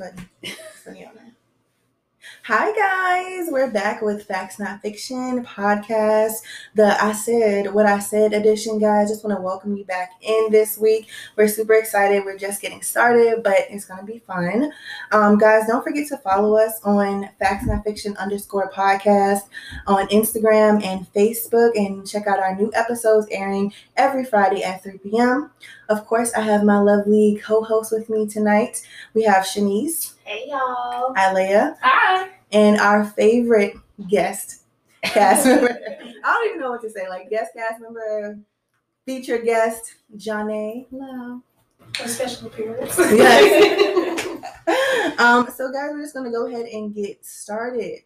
button. Hi guys, we're back with Facts Not Fiction podcast, the I Said What I Said edition, guys. Just want to welcome you back in this week. We're super excited. We're just getting started, but it's gonna be fun. Um, guys, don't forget to follow us on Facts Not Fiction underscore podcast on Instagram and Facebook, and check out our new episodes airing every Friday at 3 p.m. Of course, I have my lovely co-host with me tonight. We have Shanice. Hey y'all. Alea. Hi. And our favorite guest cast member. I don't even know what to say. Like guest cast member, featured guest, Janae. Hello. A special appearance. Yes. um, so guys, we're just gonna go ahead and get started.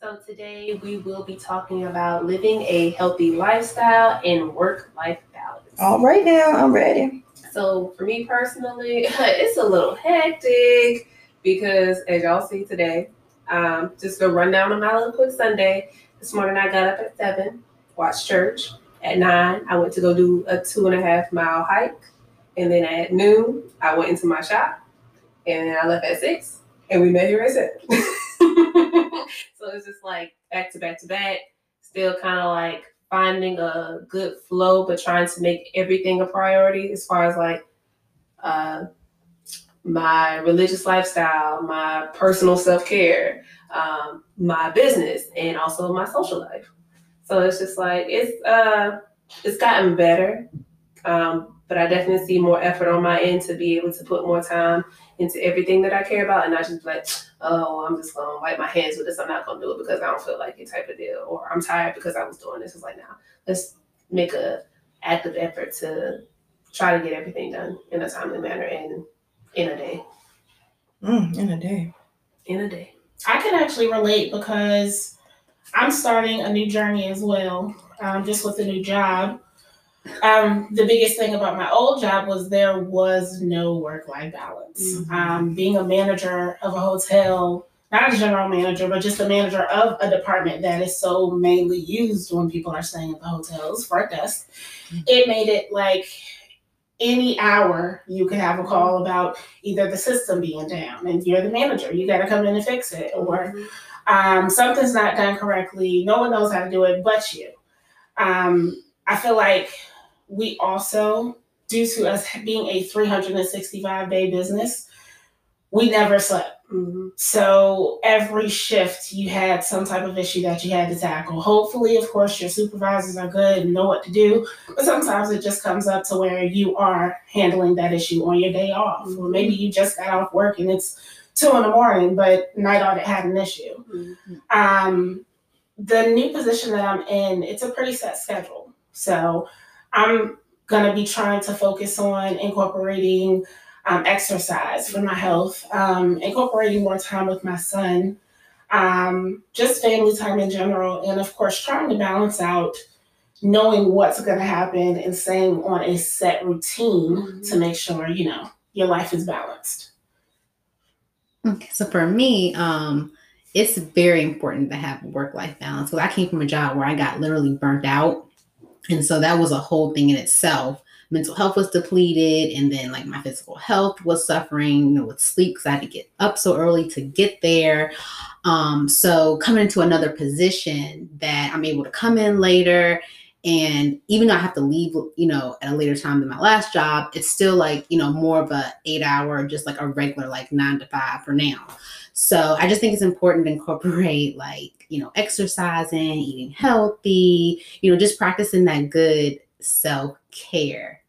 So today we will be talking about living a healthy lifestyle and work-life balance. All right now, I'm ready. So for me personally, it's a little hectic because as y'all see today, um, just a run down on my little quick Sunday. This morning I got up at seven, watched church. At nine, I went to go do a two and a half mile hike. And then at noon, I went into my shop. And I left at six. And we met here at seven. so it's just like back to back to back. Still kind of like finding a good flow, but trying to make everything a priority as far as like uh, my religious lifestyle, my personal self care, um, my business, and also my social life. So it's just like it's uh it's gotten better, um, but I definitely see more effort on my end to be able to put more time into everything that I care about, and not just like, oh, I'm just gonna wipe my hands with this. I'm not gonna do it because I don't feel like it type of deal, or I'm tired because I was doing this. It's like now let's make a active effort to try to get everything done in a timely manner and in a day. Mm, in a day. In a day. I can actually relate because I'm starting a new journey as well, um, just with a new job. Um, the biggest thing about my old job was there was no work life balance. Mhm. Um, being a manager of a hotel, not a general manager, but just a manager of a department that is so mainly used when people are staying at the hotels, front desk, it made it like any hour you could have a call about either the system being down and you're the manager, you got to come in and fix it, or um, something's not done correctly. No one knows how to do it but you. Um, I feel like we also, due to us being a 365 day business, we never slept. Mhm. So every shift you had some type of issue that you had to tackle. Hopefully, of course, your supervisors are good and know what to do, but sometimes it just comes up to where you are handling that issue on your day off. Or maybe you just got off work and it's two in the morning, but night audit had an issue. Mhm. Um, the new position that I'm in, it's a pretty set schedule. So I'm gonna be trying to focus on incorporating um, exercise for my health, um, incorporating more time with my son, um, just family time in general, and of course trying to balance out knowing what's going to happen and staying on a set routine Mhm. to make sure you know your life is balanced. Okay, so for me, um, it's very important to have work life balance. Because I came from a job where I got literally burnt out, and so that was a whole thing in itself. Mental health was depleted, and then like my physical health was suffering. You know, with sleep because I had to get up so early to get there. Um, so coming into another position that I'm able to come in later. And even though I have to leave, you know, at a later time than my last job, it's still like, you know, more of a eight hour, just like a regular, like nine to five for now. So I just think it's important to incorporate like, you know, exercising, eating healthy, you know, just practicing that good self-care.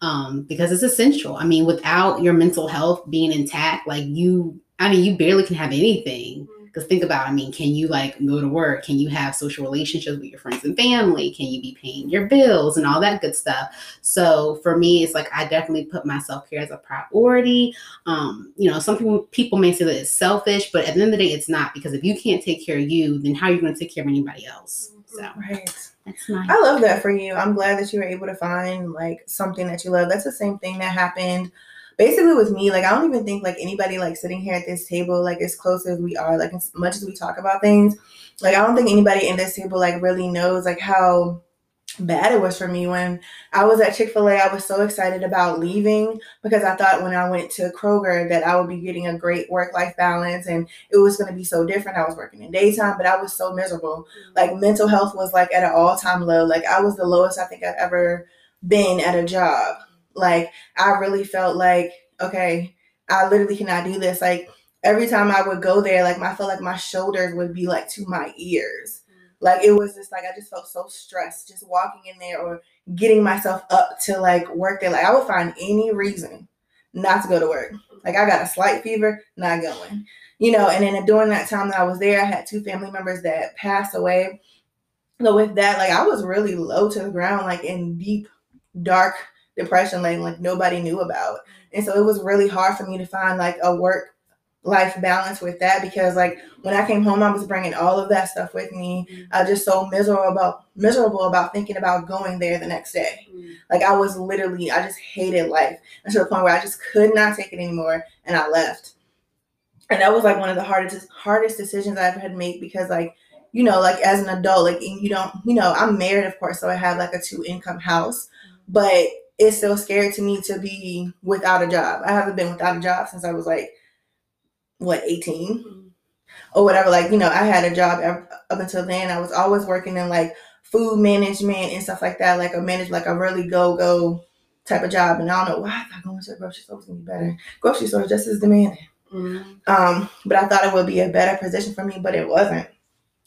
Um, because it's essential. I mean, without your mental health being intact, like you, I mean, you barely can have anything. Because think about, I mean, can you like go to work? Can you have social relationships with your friends and family? Can you be paying your bills and all that good stuff? So for me, it's like I definitely put my self care as a priority. Um, you know, some people people may say that it's selfish, but at the end of the day, it's not because if you can't take care of you, then how are you going to take care of anybody else? So Right. that's nice. I love that for you. I'm glad that you were able to find like something that you love. That's the same thing that happened basically with me. Like I don't even think like anybody like sitting here at this table, like as close as we are, like as much as we talk about things, like I don't think anybody in this table like really knows like how bad it was for me when I was at Chick fil A. I was so excited about leaving because I thought when I went to Kroger that I would be getting a great work life balance and it was going to be so different. I was working in daytime, but I was so miserable. Mm-hmm. Like mental health was like at an all time low. Like I was the lowest I think I've ever been at a job. Like I really felt like, okay, I literally cannot do this. Like every time I would go there, like I felt like my shoulders would be like to my ears. Like it was just like I just felt so stressed just walking in there or getting myself up to like work there. Like I would find any reason not to go to work. Like I got a slight fever, not going. You know, and then during that time that I was there, I had two family members that passed away. So with that, like I was really low to the ground, like in deep, dark depression, like like nobody knew about. And so it was really hard for me to find like a work life balance with that because like when I came home I was bringing all of that stuff with me. I was just so miserable about miserable about thinking about going there the next day. Mm-hmm. Like I was literally I just hated life and to the point where I just could not take it anymore and I left. And that was like one of the hardest hardest decisions I ever had to make because like you know like as an adult like you don't you know I'm married of course so I have like a two income house but it's still scary to me to be without a job. I haven't been without a job since I was like what 18 Mm-hmm. or whatever like you know i had a job up until then. I was always working in like food management and stuff like that like a manage like a really go go type of job. And i don't know why i thought going to a grocery store was gonna be better. Grocery store just as demanding. Mm-hmm. um but i thought it would be a better position for me but it wasn't.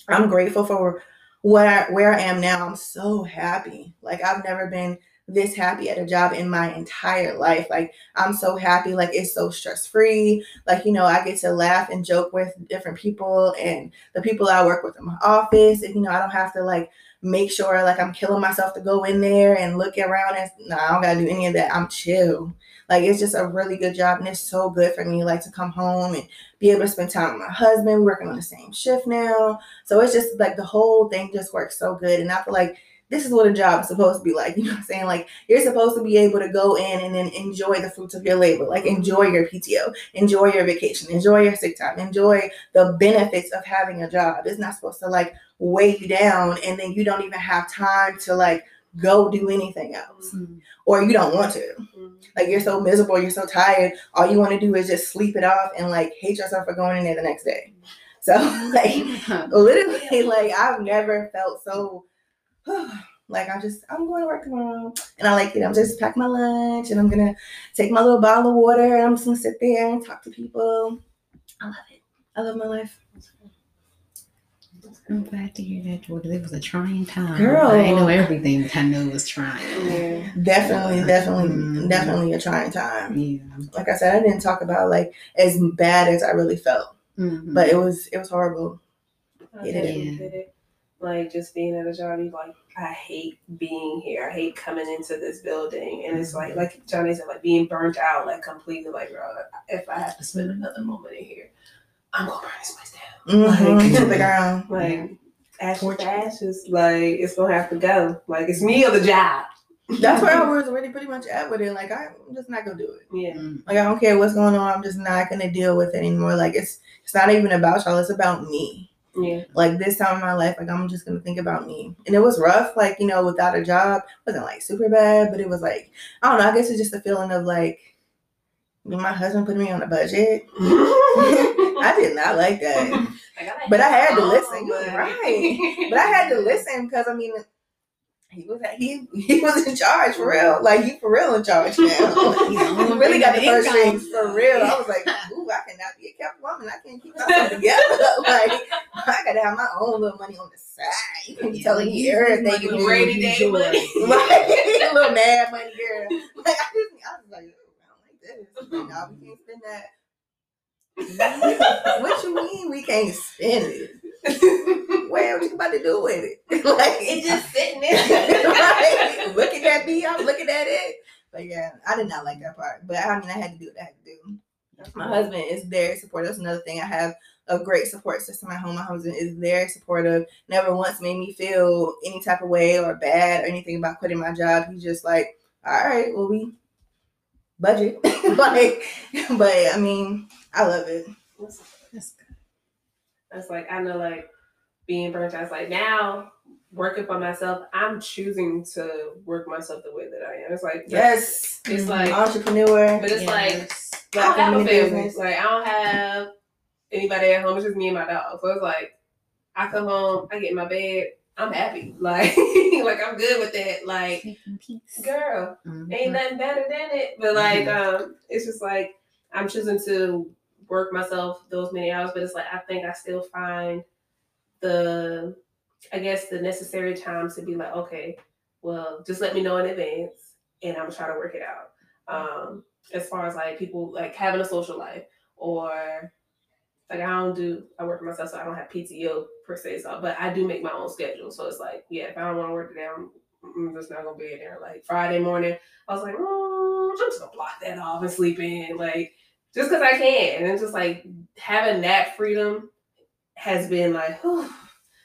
I'm grateful for what I, where i am now. I'm so happy. Like i've never been this happy at a job in my entire life. Like I'm so happy, like it's so stress free. Like, you know, I get to laugh and joke with different people and the people I work with in my office. And, you know, I don't have to like make sure like I'm killing myself to go in there and look around and no, I don't gotta do any of that. I'm chill. Like it's just a really good job and it's so good for me like to come home and be able to spend time with my husband, working on the same shift now. So it's just like the whole thing just works so good. And I feel like this is what a job is supposed to be like. You know what I'm saying? Like you're supposed to be able to go in and then enjoy the fruits of your labor. Like enjoy your PTO, enjoy your vacation, enjoy your sick time, enjoy the benefits of having a job. It's not supposed to like weigh you down and then you don't even have time to like go do anything else. Or you don't want to. Mm-hmm. Like you're so miserable, you're so tired. All you want to do is just sleep it off and like hate yourself for going in there the next day. So like literally like I've never felt so like I'm just I'm going to work tomorrow and I like it. I'm just pack my lunch and I'm gonna take my little bottle of water and I'm just gonna sit there and talk to people. I love it. I love my life. I'm glad to hear that, Jordan. It was a trying time. Girl. I didn't know everything, I know it was trying. Yeah. Definitely, definitely, Mhm. definitely a trying time. Yeah. Like I said, I didn't talk about like as bad as I really felt, Mhm. but it was it was horrible. I It definitely is. get it. Like just being at a job, you like I hate being here. I hate coming into this building, and it's like like Johnny said, like being burnt out, like completely. Like, girl, if I have to spend another moment in here, I'm gonna burn this place down. Mhm, Like- to the ground. Like ashes ashes. Like it's gonna have to go. Like it's me or the job. That's where I was already pretty much at with it. Like I'm just not gonna do it. Yeah. Mhm. Like I don't care what's going on. I'm just not gonna deal with it anymore. Like it's it's not even about y'all. It's about me. Yeah. Like this time in my life, like I'm just gonna think about me. And it was rough. Like you know, without a job, it wasn't like super bad, but it was like I don't know. I guess it's just a feeling of like my husband put me on a budget. I did not like that. But I had to oh, listen. You're right. But I had to listen because I mean, he was he he was in charge for real. Like you for real in charge now. He really got the first income. for real. I was like, ooh, I cannot be a kept woman. I can't keep myself together. like I gotta have my own little money on the side. You can be Yeah, telling like, me you- everything you a do. rainy day money. A little mad money girl. Like I just, I was like, I don't like this. Like, nah, we can't spend that. what you mean we can't spend it? Well, what you about to do with it? like it's just sitting right? Looking at me, I'm looking at it. But yeah, I did not like that part. But I mean, I had to do what I had to do. My husband is very supportive. That's another thing. I have a great support system at home. My husband is very supportive. Never once made me feel any type of way or bad or anything about quitting my job. He's just like, all right, well, we budget. like, but I mean, I love it. That's good. That's like I know like being burnt out. It's like now working for myself, I'm choosing to work myself the way that I am. It's like Yes. it's Mhm. like Entrepreneur. but it's like Yes. I don't have a family. business. Like I don't have anybody at home. It's just me and my dog. So it's like I come home, I get in my bed, I'm happy. Like like I'm good with that. Like Sleep in peace. girl, Mhm. ain't nothing better than it. But like Mm-hmm. um it's just like I'm choosing to work myself those many hours, but it's like I think I still find the I guess the necessary time to be like, okay, well, just let me know in advance and I'm gonna try to work it out. Um, as far as like people like having a social life or like I don't do I work for myself so I don't have PTO per se so but I do make my own schedule. So it's like yeah if I don't want to work today I'm, I'm just not gonna be in there. Like Friday morning I was like mm, I'm just gonna block that off and sleep in. Like just because I can and it's just like having that freedom has been like whew,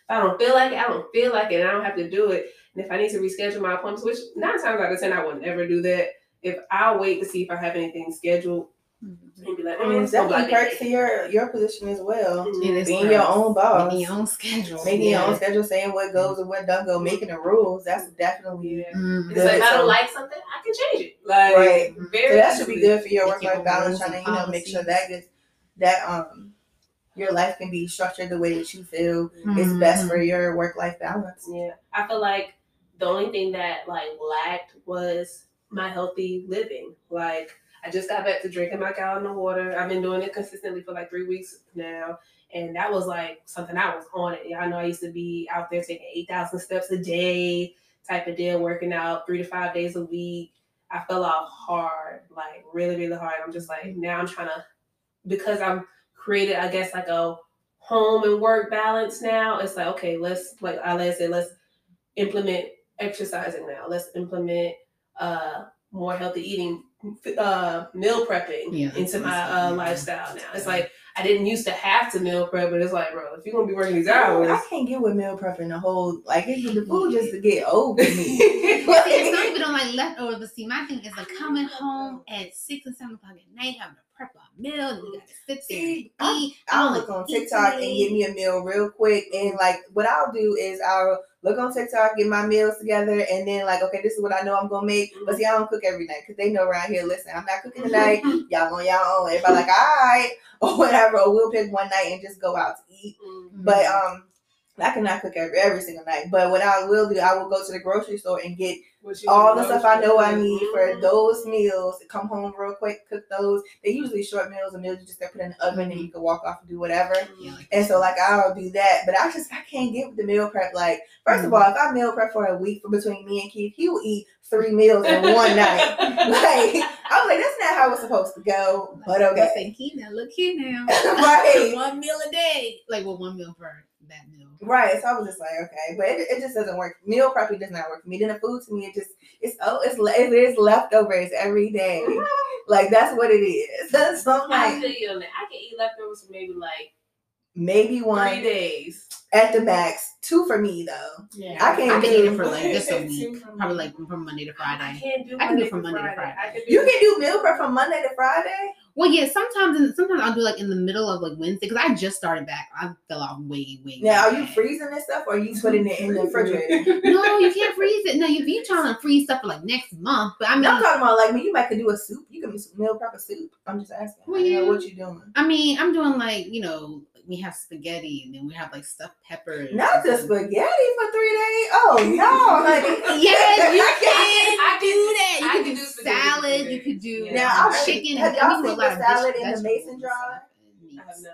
I don't feel like it I don't feel like it I don't have to do it and if I need to reschedule my appointments which nine times out of ten I would never do that if I'll wait to see if I have anything scheduled. And be like, I mean, it's so definitely perks to your your position as well. it. It is Being your own boss. Making your own schedule. Making your own schedule, saying what goes and what doesn't go, making the rules. That's definitely Yeah. Mhm. It's like if I don't like something, I can change it. Like Right. very So that should be good for your work life balance. Trying to and you know make sure policies. that gets that um your life can be structured the way that you feel is Mhm. best for your work life balance. Yeah, I feel like the only thing that like lacked was my healthy living. Like I just got back to drinking my gallon of water. I've been doing it consistently for like three weeks now. And that was like something I was on it. I know I used to be out there taking 8,000 steps a day type of deal, working out three to five days a week. I fell off hard, like really, really hard. I'm just like, now I'm trying to, because I'm created, I guess, like a home and work balance now. It's like, okay, let's, like I said, let's implement exercising now. Let's implement uh, more healthy eating, uh, meal prepping Yeah, into my uh, yeah. lifestyle now. It's like I didn't used to have to meal prep, but it's like, bro, if you're gonna be working these hours, I can't get with meal prepping the whole like it's the food just to get old for me. See, and some people don't like leftovers, but see, my thing is like coming home at six and seven o'clock at night, having to prep a meal, and you gotta sit there and eat. I'll I'm look on TikTok and eat get me a meal real quick. And like what I'll do is I'll look on TikTok, get my meals together, and then like, okay, this is what I know I'm gonna make. But see, I don't cook every night because they know around here, listen, I'm not cooking tonight. y'all on y'all own. Everybody like, all right, or whatever, or we'll pick one night and just go out to eat. Mm. But um I cannot cook every every single night. But what I will do, I will go to the grocery store and get all the stuff I know I need for Mhm. those meals. Come home real quick, cook those. They usually short meals or meals you just gotta put in the oven and you can walk off and do whatever. And so like I'll do that, but I just I can't get with the meal prep. Like first of Mhm. all, if I meal prep for a week for between me and Keith, he will eat three meals in one night. Like I was like, that's not how it's supposed to go. But okay, Listen, he now look here now. Right. one meal a day. Like well, one meal for that meal. Right. So I was just like, okay, but it, it just doesn't work. Meal prepping does not work for me. Then the food to me, it just it's oh it's le- it is leftovers every day. Like that's what it is. so I'm I feel you on that. I can eat leftovers for maybe like maybe three one days. at the max, two for me though. Yeah. I can't I can do eat it for like just a week, probably like from Monday to Friday. I Friday. can't do. I can do from Monday to Friday. Friday. I can do You can do meal prep from Monday to Friday. Well, yeah, sometimes in, sometimes I'll do like in the middle of like Wednesday because I just started back. I fell off way, way. Now, are way you freezing this stuff or are you putting it in the refrigerator? No, you can't freeze it. No, you you trying to freeze stuff for like next month. But I mean, I'm talking about like when you might could do a soup. You can meal prep a soup. I'm just asking. Well, I know yeah. what you doing. I mean, I'm doing like you know, we have spaghetti and then we have like stuffed peppers. Not the spaghetti for three days. Oh no, honey. Yes, you I can. I do that. You I can can do do salad. You could do Yeah. Now, I- chicken. have and y'all we a seen lot the salad in the mason jar? stuff I have not.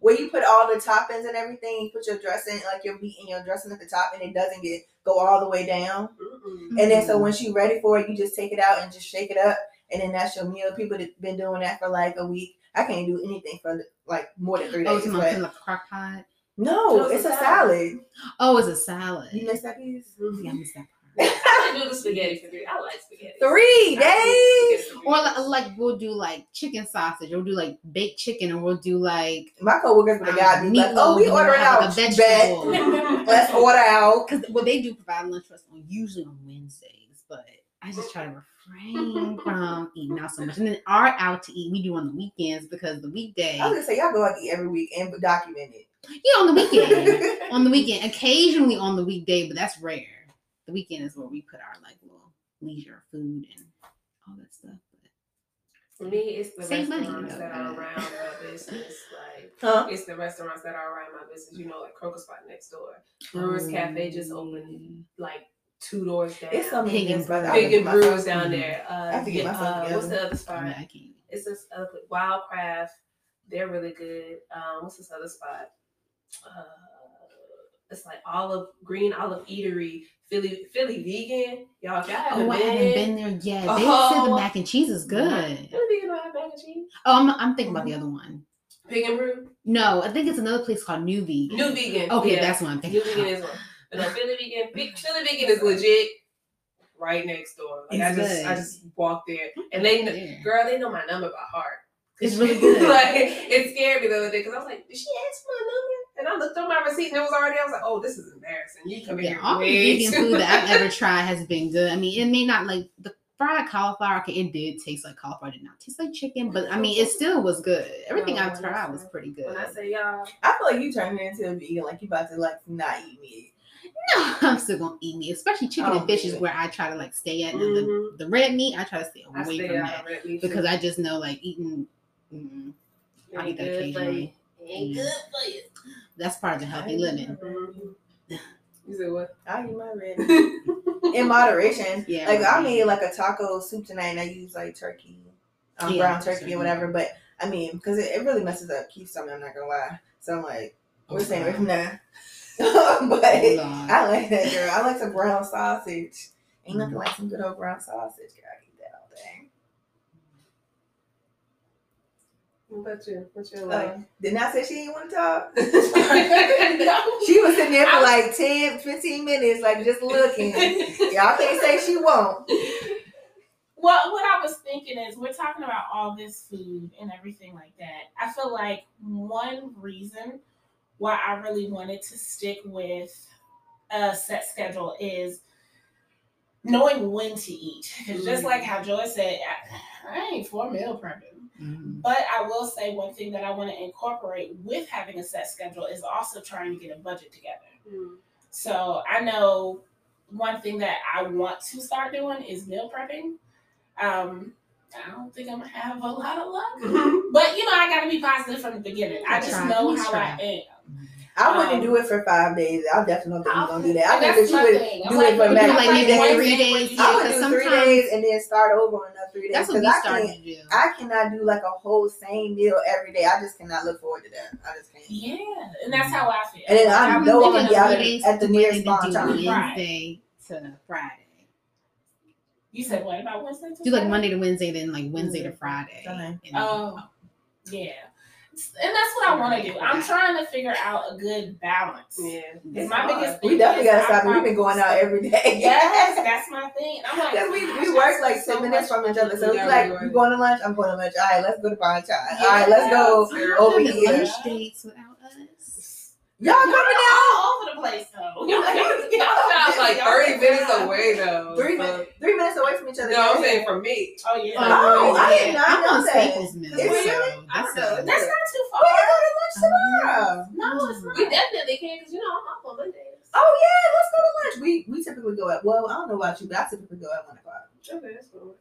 Where you put all the toppings and everything, you put your dressing, like your meat and your dressing at the top, and it doesn't get go all the way down. Mm-mm. And then so once you're ready for it, you just take it out and just shake it up, and then that's your meal. People have been doing that for like a week. I can't do anything for like more than three Oh, days. Oh, it's but- like a crock pot. no, No, it's it's a a salad. Oh, it's a salad. You missed that piece. Yeah, I missed that part. I can do the spaghetti for three. I like spaghetti. Three I can do days. spaghetti Or like, like we'll do like chicken sausage, or we'll do like baked chicken, and we'll do like My coworkers would have got me like, "Oh, we meatloaf, and ordering out. like, a Bet. vegetable. Let's order out." because well they do provide lunch for us on usually on Wednesdays, but I just try to refrain from eating out so much. And then are out to eat we do on the weekends because the weekday I was gonna say y'all go out to eat every week and document it. Yeah, on the weekend. on the weekend, occasionally on the weekday, but that's rare. The weekend is where we put our like little leisure food and all that stuff. For me, it's the Save money, restaurants you know, that are but- around my business. Like Huh? it's the restaurants that are around my business. You know, like Croker Spot next door. Oh, Brewers Cafe just opened like two doors down. It's so many Pig and good spots. Brew. I Big and get Brews myself- down Mhm. there. Uh, I have to get yeah, myself uh, what's the other I, spot? mean, I can't. It's this other place, Wildcraft. They're really good. Um, what's this other spot? Uh, it's like olive green olive eatery. Philly Philly vegan. Y'all, if y'all haven't Oh, I haven't been there yet. They said the Oh. mac and cheese is good. Philly vegan don't have mac and cheese. Oh, I'm, I'm thinking about the other one. Pig and brew. No, I think it's another place called New Vegan. New vegan. Okay, yeah. that's what I'm New thinking. vegan is one. But no, Philly vegan. Big- Philly vegan is legit. Right next door. Like I It's just I just walked there and they Yeah. girl they know my number by heart. It's really good. like it scared me the other day because I was like, did she ask for my number? And I looked on my receipt and it was already. I was like, oh, this is embarrassing. You come Yeah, here all the way vegan too food that I've much. ever tried has been good. I mean, it may not like the fried cauliflower. Okay, it did taste like cauliflower. It did not taste like chicken, but I mean, it still was good. Everything No, I tried was pretty good. When I say y'all, I feel like you turning into a vegan, like you about to like not eat meat. No, I'm still gonna eat meat, especially chicken Oh, and fish is where I try to like stay at. And Mhm. the, the red meat, I try to stay away stay from that red meat because too. I just know like eating. Mm, I Ain't eat that good for you. occasionally. Ain't Yeah. good for you. That's part of the healthy living. Mhm. You said what? I eat my red meat in moderation. Yeah, Like I right. made like a taco soup tonight, and I use like turkey, um, Yeah, brown turkey turkey. and whatever. But I mean, because it, it really messes up Keith's stomach. I'm not gonna lie. So I'm like, we're Oh, staying away from that. but Oh, I like that girl. I like some brown sausage. Ain't nothing like some good old brown sausage. Girl, I eat that all day. What about you? What's your life? Um, didn't I say she didn't want to talk? no. She was sitting there for I- like 10, 15 minutes, like just looking. Y'all can't say she won't. Well, what I was thinking is we're talking about all this food and everything like that. I feel like one reason why I really wanted to stick with a set schedule is knowing when to eat. Because just like how Joy said, I, I ain't for meal prepping. Mhm. But I will say one thing that I want to incorporate with having a set schedule is also trying to get a budget together. Mm. So I know one thing that I want to start doing is meal prepping. Um, I don't think I'm gonna have a lot of luck, but you know I got to be positive from the beginning. I just Try. know how try. I am. I wouldn't Um, do it for five days. I definitely don't think you're gonna do that. I And think that you would thing. I'm do it for when maybe like maybe one three day where days, yeah, I would it. do three sometimes- days and then start over on another three days. That's what Because we I started can't, to do. I cannot do like a whole same meal every day. I just cannot look forward to that. I just can't. Yeah, and that's how I feel. And then I I'm know I'm gonna be out at- days at the to nearest Wednesday, spawn time. Wednesday to Friday. You said what about Wednesday? to Do like Monday to Wednesday, then like Wednesday to Mhm. Friday. Okay. Oh, yeah. And that's what I want to do. I'm trying to figure out a good balance. Yeah. It's my biggest thing. We definitely gotta stop it. We've been going out every day. Yes, that's my thing. I'm like, Because we, we work spend like so 10 minutes from each other. So it's like, we you going to lunch? I'm going to lunch. All right, let's go to Pine Chai. Yeah. All right, let's go over here. lunch dates without us. Y'all coming out? all over the place though. Y'all sound like 30 minutes away though. Three, So- minutes, three minutes away from each other. No, I'm saying from me. Oh yeah. Oh, I did not I'm know on that. Staples Mill. Is it so really? I That's don't know. That's not too far. We far. can go to lunch tomorrow. No, it's not. We definitely can because you know I'm off on Mondays. Oh yeah, let's go to lunch. We we typically go at well, I don't know about you, but I typically go at one o'clock. Okay, that's cool.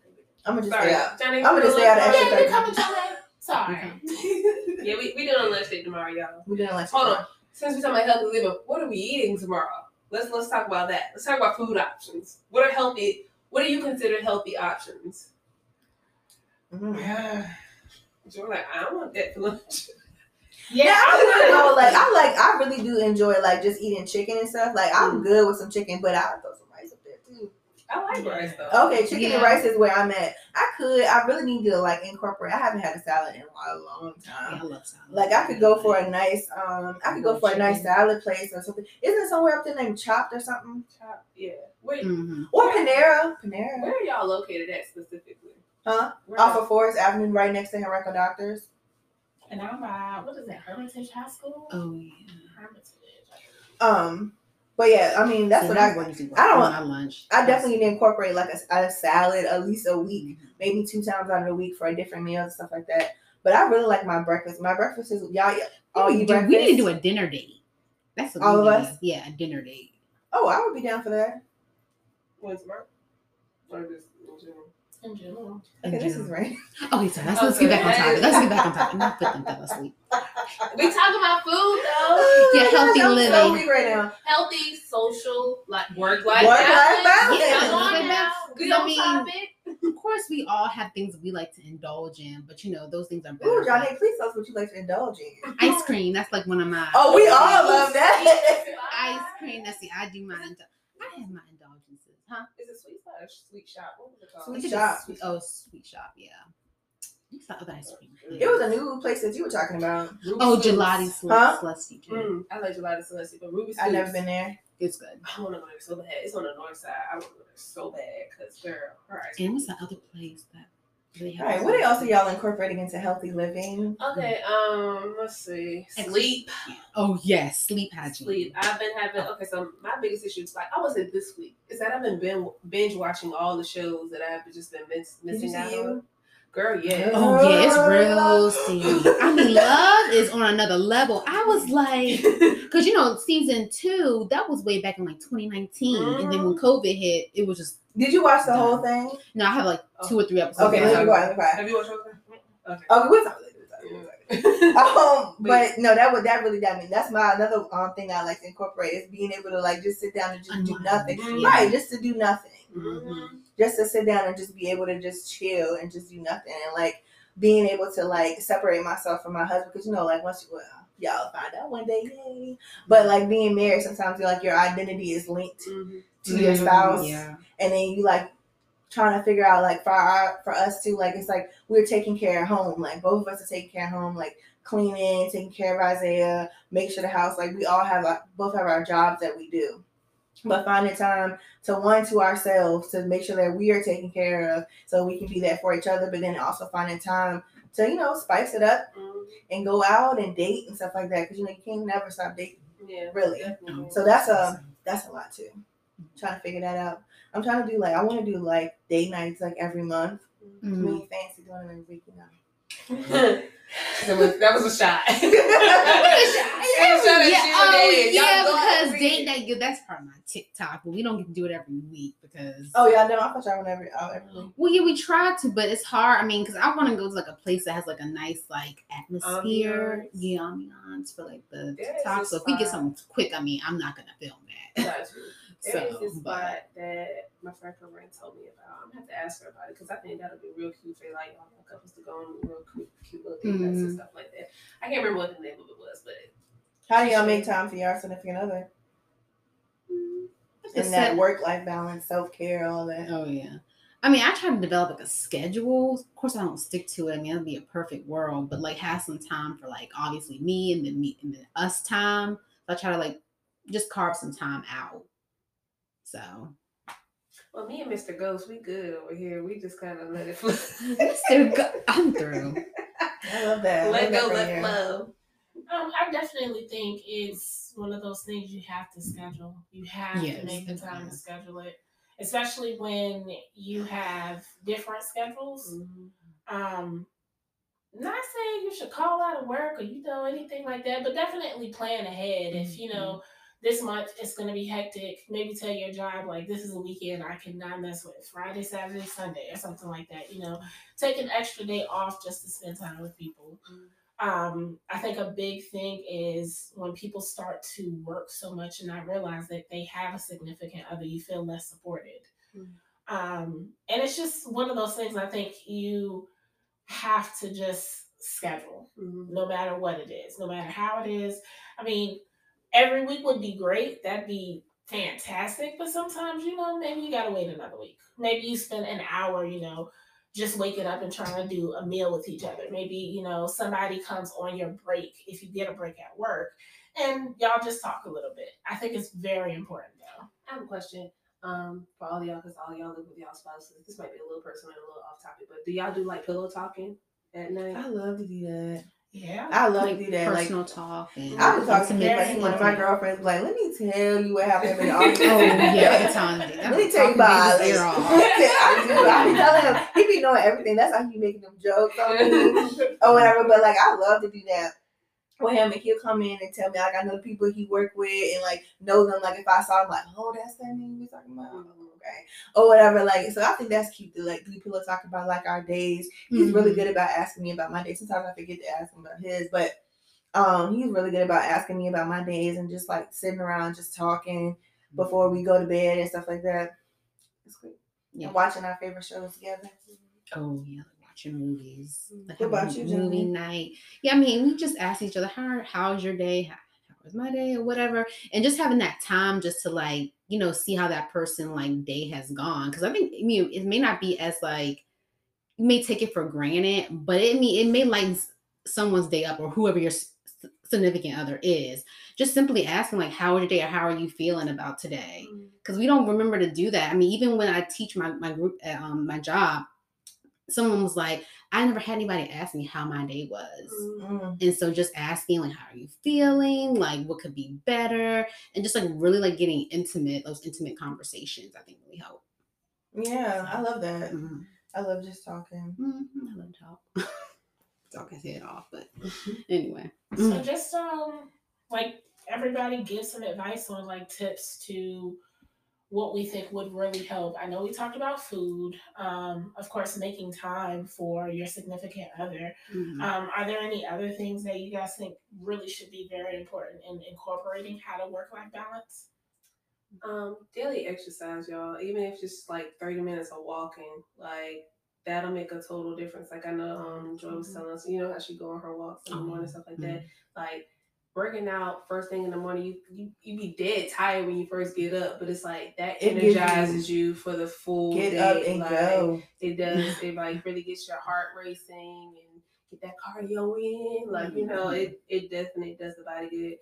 I'm gonna just Sorry, stay out. Johnny. I'm gonna stay out of extra Yeah, you thirty. coming to Sorry. Yeah, we we doing a lunch date tomorrow, y'all. We're doing lunch. Hold tomorrow. on. Since we're talking about healthy living, what are we eating tomorrow? Let's let's talk about that. Let's talk about food options. What are healthy? What do you consider healthy options? Mhm. You're like, I don't want that for lunch. Yeah, I'm I'm gonna go. Like I like, I really do enjoy like just eating chicken and stuff. Like I'm Mm. good with some chicken, but I'll throw some rice up there too. I like rice though. Okay, chicken and rice is where I'm at. I could, I really need to like incorporate. I haven't had a salad in a long Yeah, time. I love salad. Like I could go for a nice, um, I could go for a nice salad place or something. Isn't it somewhere up there named Chopped or something? Chop- Yeah. Wait, Mhm. Or Panera, Panera. where are y'all located at specifically? Huh? Where Off y'all- of Forest Avenue, right next to Henrico Doctors. And I'm uh, what is that? Hermitage High School. Oh yeah. Hermitage. Um, but yeah, I mean that's See, what I'm I. going to do I don't- for my lunch. I definitely need to incorporate like a, a salad at least a week, Mhm. maybe two times out of the week for a different meal and stuff like that. But I really like my breakfast. My breakfast is y'all all we, eat do, breakfast. we need to do a dinner date. That's what All we of need. us? Yeah, a dinner date. oh, I would be down for that. When's tomorrow? Or just in general? In general. Okay, In this is right. Okay, so let's, let's get back on topic. Let's get back on topic. Not put them fell asleep. We talking about food though. Yeah, healthy I'm living. So weak right now. Healthy, social, like work life Work-life balance. Yeah, Come on but now. that's- Good I mean, topic. Of course, we all have things we like to indulge in, but you know those things are better. Ooh, Johnny, please tell us what you like to indulge in. Ice cream. That's like one of my. Oh, we all love that. ice cream. That's the I do my. Indul- I have my indulgences, huh? Is it sweet spot or sweet shop? What was it called? Sweet shop. Sweet, oh, sweet shop. Yeah. What's the other ice cream? It was a new place that you were talking about. Ruby Oh, Sweets. gelati Huh? celesti. Mm, I like gelati celesti, but Ruby I've never been there. It's good. I want to go there so bad. It's on the north side. I want to go there so bad because girl, her ice And what's the other place that they All have? right, what else are y'all incorporating into healthy living? Okay, um, let's see. Sleep. Oh yes, sleep hygiene. Sleep. I've been having okay, so my biggest issue is like I wasn't this week. Is that I've been binge watching all the shows that I've just been miss- missing out on. Girl, yeah. Oh yeah, it's real steamy. I mean, love is on another level. I was like, because you know, season two that was way back in like 2019, and then when COVID hit, it was just Did you watch the whole thing? no. I have like two or three episodes. Okay, Okay, let me go. Let. Have you watched all of that? Okay. Oh, we'll talk later. we'll talk later. Um, But- but no, that would that really that mean that's my another um thing I like to incorporate is being able to like just sit down and just do nothing. Mhm. Right, just to do nothing. Mhm. Just to sit down and just be able to just chill and just do nothing. And like being able to like separate myself from my husband because you know like once you well y'all find out one day yay. But like being married sometimes you're like your identity is linked Mhm. to your spouse. Yeah. and then you like trying to figure out like for our for us too like it's like we're taking care of home. Like both of us are taking care of home like cleaning taking care of isaiah make sure the house like we all have like both have our jobs that we do but finding time to one to ourselves to make sure that we are taken care of so we can be there for each other but then also finding time to you know spice it up Mhm. and go out and date and stuff like that because you know you can't never stop dating Yeah. really definitely. so that's a that's a lot too. trying to figure that out. I'm trying to do like I want to do like date nights like every month. I Mm. mean, fancy doing it every week, you know. that, was, that was a shot. Was shot at yeah, oh, yeah, because date night, that's part of my TikTok, but we don't get to do it every week because. oh yeah, no, I thought y'all went every every week. Well, yeah, we try to, but it's hard. I mean, because I want to go to like a place that has like a nice like atmosphere, Ambiance. yeah, ambiance for like the TikTok. So if we get something quick, I mean, I'm not gonna film that. Got you. There is So, this but- spot that my friend Corinne told me about. I'm gonna have to ask her about it because I think that'll be real cute for like all the couples to go on real cute, cute little date nights and mm-hmm. stuff like that. I can't remember what the name of it was, but How do y'all make time for your significant other Just mm, and that work life balance, self care, all that? Oh yeah. I mean, I try to develop like a schedule. Of course, I don't stick to it. I mean, that'd be a perfect world, but like have some time for like obviously me and then me and then us time. So I try to like just carve some time out. So well, me and Mr. Ghost, we good over here. We just kind of let it flow. Mr. Go- I'm through. I love that. I let love go, for let you. flow. Um, I definitely think it's one of those things you have to schedule. You have Yes, to make the time to schedule it, especially when you have different schedules. Mm-hmm. Um, not saying you should call out of work or you know anything like that, but definitely plan ahead. If you know this month it's going to be hectic, maybe tell your job like this is a weekend I cannot mess with Friday, Saturday, Sunday, or something like that. You know, take an extra day off just to spend time with people. Um, I think a big thing is when people start to work so much and not realize that they have a significant other, you feel less supported. Mhm. Um, and it's just one of those things I think you have to just schedule Mm-hmm. no matter what it is, no matter how it is. I mean, every week would be great. That'd be fantastic. But sometimes, you know, maybe you gotta wait another week. Maybe you spend an hour, you know, just waking up and trying to do a meal with each other. Maybe, you know, somebody comes on your break if you get a break at work and y'all just talk a little bit. I think it's very important though. I have a question um, for all y'all because all y'all live with y'all spouses. This might be a little personal and a little off topic, but do y'all do like pillow talking at night? I love to do that. Yeah. I love like to do that. Like personal talk and I was talking to intimate like one of my stuff. girlfriends, like, let me tell you what happened in the office. Oh yeah, the time. Let me tell you about it. I do. I be telling him. He be knowing everything. That's how he making them jokes on me or whatever. But like, I love to do that with him, and he'll come in and tell me like I know the people he work with and like know them. Like if I saw him, like, oh, that's that name we talking about. Okay, or whatever. Like, so I think that's cute to like do people talk about like our days. He's Mm-hmm. really good about asking me about my days. Sometimes I forget to ask him about his, but um, he's really good about asking me about my days and just like sitting around just talking before we go to bed and stuff like that. It's great. Yeah. And watching our favorite shows together. Oh yeah, watching movies. Like What about you, movie Jenny? night. Yeah, I mean, we just ask each other, how how's your day? How, how was my day or whatever. And just having that time just to like, you know, see how that person like day has gone. Cause I think I mean it may not be as like you may take it for granted, but it mean it may lighten someone's day up or whoever your significant other is. Just simply asking like how was your day or how are you feeling about today? because we don't remember to do that. I mean, even when I teach my my group at um, my job, someone was like, "I never had anybody ask me how my day was," Mm. and so just asking like, "How are you feeling? Like, what could be better?" and just like really like getting intimate, those intimate conversations, I think really help. Yeah, I love that. Mhm. I love just talking. Mhm. I love talk. Talk his head off, but anyway. So just um like everybody give some advice on like tips to what we think would really help. I know we talked about food, um, of course making time for your significant other. Mhm. Um, are there any other things that you guys think really should be very important in incorporating how to work life balance? Um, daily exercise, y'all. Even if just like thirty minutes of walking, like that'll make a total difference. Like I know um Joy was telling us, you know how she go on her walks in the morning, stuff like that. Like working out first thing in the morning, you you you be dead tired when you first get up, but it's like that It gives you- energizes you, for the full Get day. up and like, go. It does. It like really gets your heart racing and get that cardio in. Like you know, it it definitely does the body good.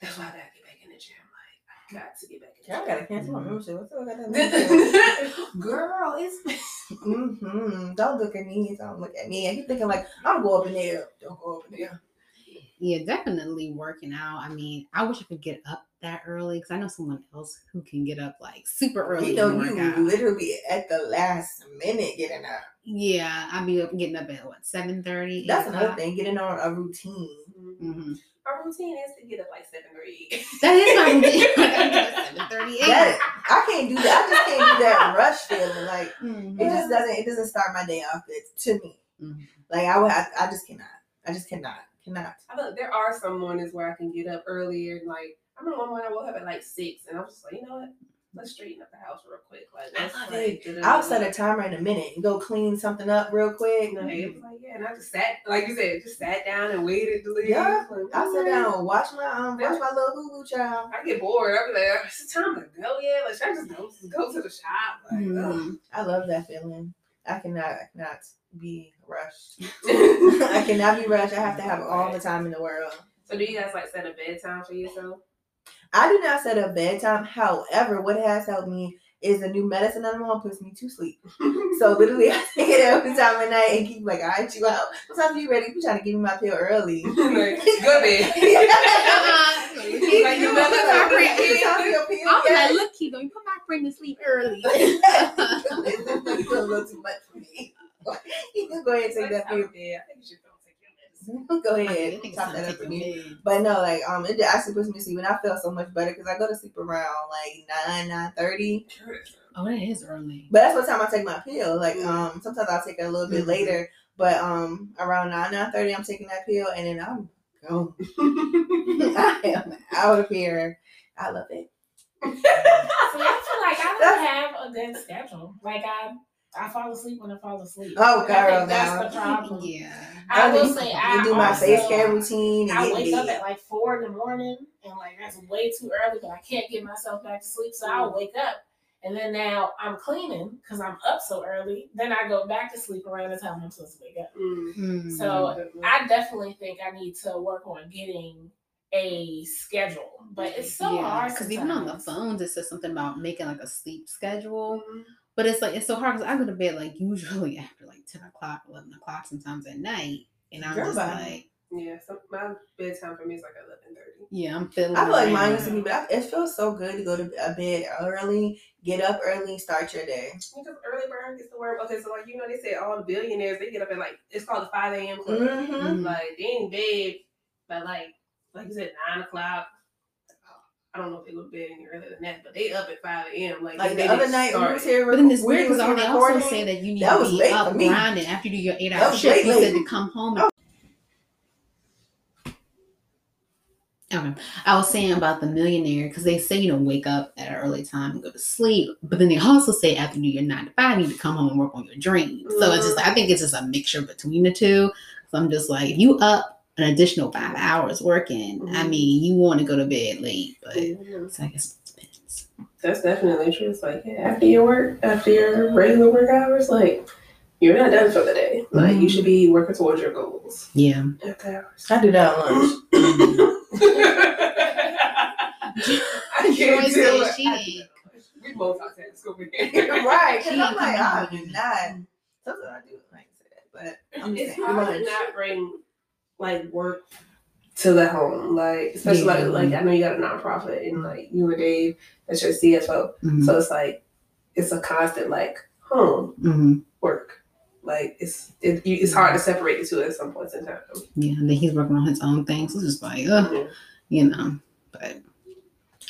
That's why I gotta get back in the gym. Like I got to get back in the Yeah, I gotta cancel my membership. What's up with that? Girl, it's mm-hmm. Don't look at me. Don't look at me. And you thinking like, I'm go up in there. Don't go up in there. Yeah, definitely working out. I mean, I wish I could get up that early because I know someone else who can get up like super early. You know, and you out. literally at the last minute getting up. Yeah, I'll be up, getting up at what seven thirty. That's another thing. Getting on a routine. Mm-hmm. Our routine is to get up like seven thirty. That is my routine. seven thirty I can't do that. I just can't do that rush feeling. Like Mm-hmm. it just doesn't. It doesn't start my day off good to me. Mhm. Like I would. I, I just cannot. I just cannot. Cannot. I feel like there are some mornings where I can get up earlier. Like I remember one morning I woke up at like six, and I was just like, you know what? Let's straighten up the house real quick. Like I let's like, I'll set a timer in a minute and go clean something up real quick. Know, it was like, yeah, and I just sat, like you said, just sat down and waited to leave. Yeah, Like, I sit alright. down and watch my um watch my little Hulu child. I get bored. I be like, it's time to go Yeah, Like, should I just go, just go to the shop? Like, Mhm. I love that feeling. I cannot I cannot be rushed. I cannot be rushed. I have to have all the time in the world. so, do you guys like set a bedtime for yourself? I do not set a bedtime. However, what has helped me is a new medicine I'm on puts me to sleep. So literally, I take it every time at night and keep like, all right, you out. Sometimes you ready? You trying to give me my pill early. like, go bed. Keep- Like, you put better my friend- be- Time for your pill, I was like, look, Keith, you put my friend to sleep early. It's a little too much for me. You can go ahead and take that I'm pill. dead. I think you should go your. Go ahead. think it's Top that up for me. But no, like um, it actually puts me to sleep, and I feel so much better because I go to sleep around like nine, nine thirty. Oh, that is early. But that's what time I take my pill. Like Mm. um, sometimes I'll take it a little bit Mhm. later, but um, around nine, nine thirty, I'm taking that pill, and then I'm Oh. gone. I am out of here. I love it. See, I feel like I don't have a good schedule. Like I, I fall asleep when I fall asleep. Oh, And I girl, that's now. the problem. Yeah. I will do- say I do my also, face care routine and I wake up at like four in the morning, and like that's way too early, but I can't get myself back to sleep. So I'll mm. wake up, and then now I'm cleaning because I'm up so early. Then I go back to sleep around the time I'm supposed to wake up. Mm. Mm. So I definitely think I need to work on getting a schedule, but it's so hard because even on the sometimes. phones it says something about making like a sleep schedule, Mm. but it's like it's so hard because I go to bed like usually after like ten o'clock, eleven o'clock, sometimes at night, And I'm Girl, just bye. like, Yeah, So my bedtime for me is like eleven thirty. Yeah, I'm feeling. I feel like mine around. used to be, but I, it feels so good to go to a bed early, get up early, start your day. Because early bird gets to work. Okay, so like you know they say all the billionaires they get up at like it's called the five a.m. club. Mm-hmm. Like they in bed by like like you said nine o'clock. I don't know if they go to bed any earlier than that, but they up at five a.m. Like, Like the other get night, we was started. here. But then it's weird because here they also recording, say that you need that to be up grinding after you do your eight hour was shift. late, You said to come home. And- Okay, I was saying about the millionaire because they say you know wake up at an early time and go to sleep, but then they also say after New your nine to five, you need to come home and work on your dreams. So it's just I think it's just a mixture between the two. So I'm just like, if you up an additional five hours working, I Mhm. mean, you want to go to bed late, but Mhm. so I guess it depends. That's definitely true. It's like yeah, after your work, after your regular work hours, like you're not done for the day. Like you Mhm. should be working towards your goals Yeah. after hours. I do that at lunch. I can't Joyce deal said with she I do ain't. that. We multitask over here. right? She Because I'm ain't like, I coming do with not. Sometimes I do like say that, but I'm it's just hard lunch. to not bring like work to the home, like especially Yeah. like like I know you got a nonprofit and like you and Dave that's your CFO, Mhm. so it's like it's a constant like home Mhm. work. Like it's it, it's hard to separate the two at some points in time. Yeah, and then he's working on his own things. So it's just like, ugh, Mhm. you know. But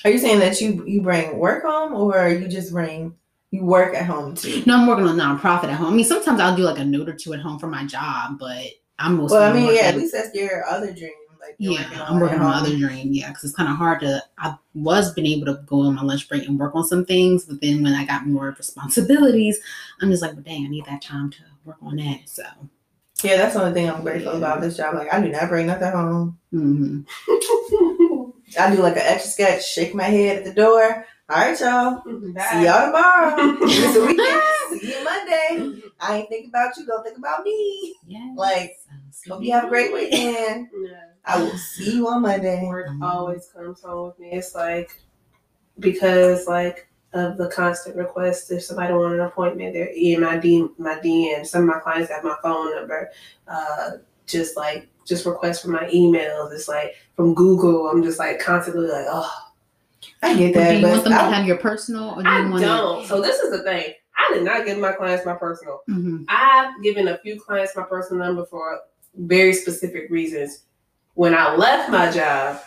Are you saying that you you bring work home, or are you just bring you work at home too? no, I'm working on a nonprofit at home. I mean, sometimes I'll do like a note or two at home for my job, but I'm mostly. Well, I mean, yeah, at least that's your other dream. Like you're working yeah, I'm working on my other dream. Yeah, because it's kind of hard to. I was been able to go on my lunch break and work on some things, but then when I got more responsibilities, I'm just like, well, dang, I need that time to work on that. So, Yeah, that's the only thing I'm grateful about this job. Like I do not bring nothing home. mhm. I do like an extra sketch, shake my head at the door. All right, y'all. Bye. See y'all tomorrow. it's a weekend. See you Monday. I ain't think about you. Don't think about me. yeah. Like, Hope you have a great weekend. Yeah. I will see you on Monday. Work always comes home with me. It's like because like of the constant requests. If somebody want an appointment, they're in my D my DM. Some of my clients have my phone number. Uh, just like just requests from my emails. It's like from Google. I'm just like constantly like, oh, I get do that, you but want them to I- have your personal, or do you I want don't. So this is the thing. I did not give my clients my personal. To, Mhm. I've given a few clients my personal number for very specific reasons. When I left my job,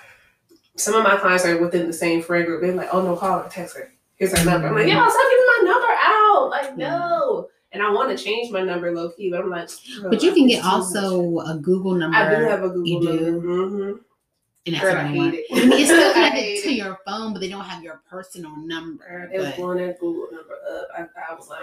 some of my clients are within the same friend group. They're like, "Oh no, call her, text her. Here's her number." I'm like, "Yo, stop giving my number out!" Like, no. And I want to change my number low key, but I'm like, But you can get too much. also a Google number. I do have a Google You do? number. Mm-hmm. And that's Girl, what I I it. Mean, it's still I connected hate to it. your phone, but they don't have your personal number. They was But blowing that Google number up. I, I was like.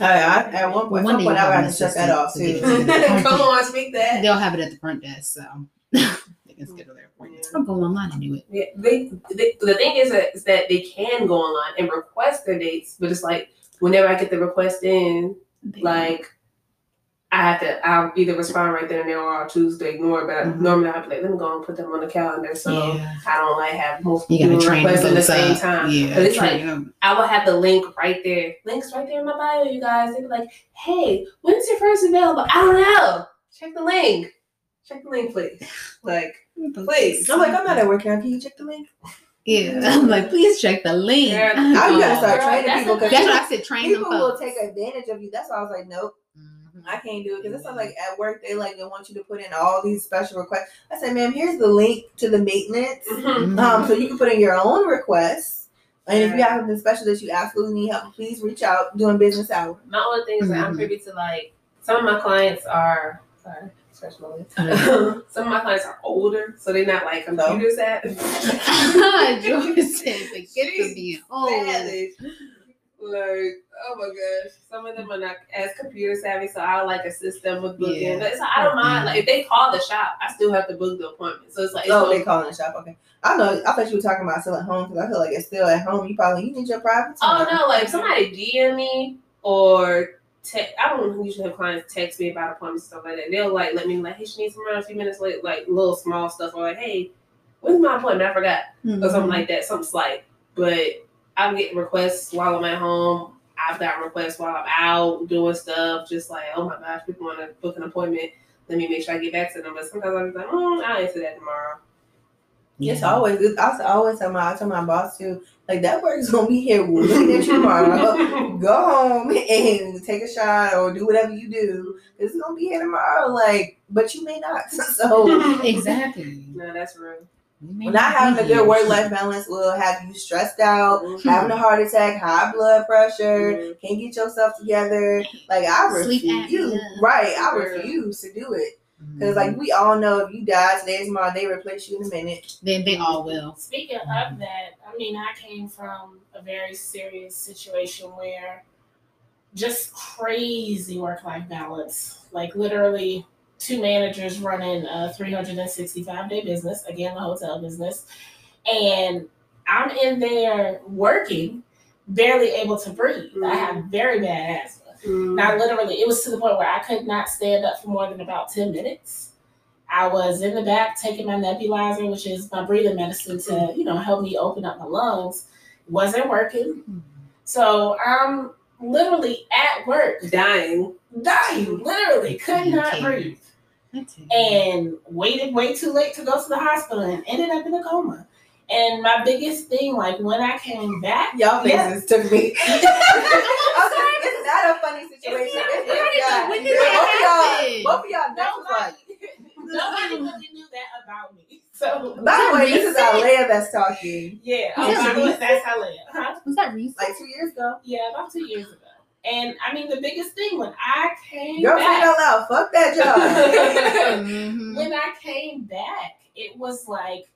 I, I, at one point, Well, one some day point you'll I have have to shut that off assistant too. to "Come on, speak that." they'll have it at the front desk, so they can schedule their appointments. I'll go online and do it. Yeah, they, they, the thing is that, is that they can go online and request their dates, but it's like whenever I get the request in, like I have to, I'll either respond right then and there or I'll choose to ignore. But Mhm. normally I'll be like, let me go and put them on the calendar so yeah. I don't like have multiple requests at the same up. time. Yeah, But it's them. I will have the link right there. Links right there in my bio, you guys. They'd be like, hey, when's your first available? I don't know. Check the link. Check the link, please. Like, please. I'm like, I'm not at work now. Can you check the link? Yeah, I'm like, please check the link. Girl, Now you gotta start Girl, training people because That's what I said. Train people will take advantage of you. That's why I was like, nope. I can't do it because it's not like at work they like they want you to put in all these special requests. I said, ma'am, here's the link to the maintenance, Mhm. um, so you can put in your own requests. And if you have something special that you absolutely need help, please reach out during business hours. My only thing is that I'm privy to like some of my clients are sorry, scratch my lip. Uh, some of my clients are older, so they're not like computer savvy. George said, forget to She's be old. Like, oh my gosh. Some of them are not as computer savvy, so I like assist them with booking. Yeah. But it's like, I don't mind. Mm-hmm. Like if they call the shop, I still have to book the appointment. So it's like it's Oh, no- they calling the shop. Okay, I know. I thought you were talking about still at home because I feel like it's still at home. You probably you need your private Oh no, like if somebody DM me or te- I don't usually have clients text me about appointments and stuff like that. They'll like let me like, hey, she needs to run a few minutes late, like little small stuff, or like, hey, when's my appointment? I forgot, mm-hmm. or something like that, something slight. But I'm getting requests while I'm at home. I've got requests while I'm out doing stuff, just like, oh my gosh, people want to book an appointment. let me make sure I get back to them. But sometimes I'm like, mm, I'll answer that tomorrow. It's always good. I always tell my I tell my boss too, like that work's gonna be here looking at you tomorrow. Go home and take a shot or do whatever you do. It's gonna be here tomorrow. Like, but you may not. So exactly. No, that's real. You not having a good work life balance will have you stressed out, Mhm. having a heart attack, high blood pressure, Mhm. can't get yourself together. Like I refuse, apnea. right? I refuse to do it Mhm. because, like, we all know if you die today, tomorrow, they replace you in a minute. Then they all will. Speaking of that, I mean, I came from a very serious situation where just crazy work life balance. Like, literally, two managers running a 365 day business, again, the hotel business. And I'm in there working, barely able to breathe. I mm-hmm. have very bad asthma. Mm. Now, literally, it was to the point where I could not stand up for more than about 10 minutes. I was in the back taking my nebulizer, which is my breathing medicine to, mm-hmm. you know, help me open up my lungs. Wasn't working. So I'm literally at work, Dying. dying, literally, could not breathe. That's it. And waited way too late to go to the hospital and ended up in a coma. And my biggest thing, like when I came back, Y'all Yeah. faces took me. I was like, it's not a funny situation. not. It's When not. when did both of y'all, both of y'all, that was like. nobody, nobody really knew that about me. So By the way, this is recent? Alea that's talking. Yeah, Was oh, that that's how it. Huh? Was that recent? Like two years ago. Yeah, about two years ago. And I mean, the biggest thing when I came Girl, say it back, out. Fuck that job. Mhm. when I came back, it was like,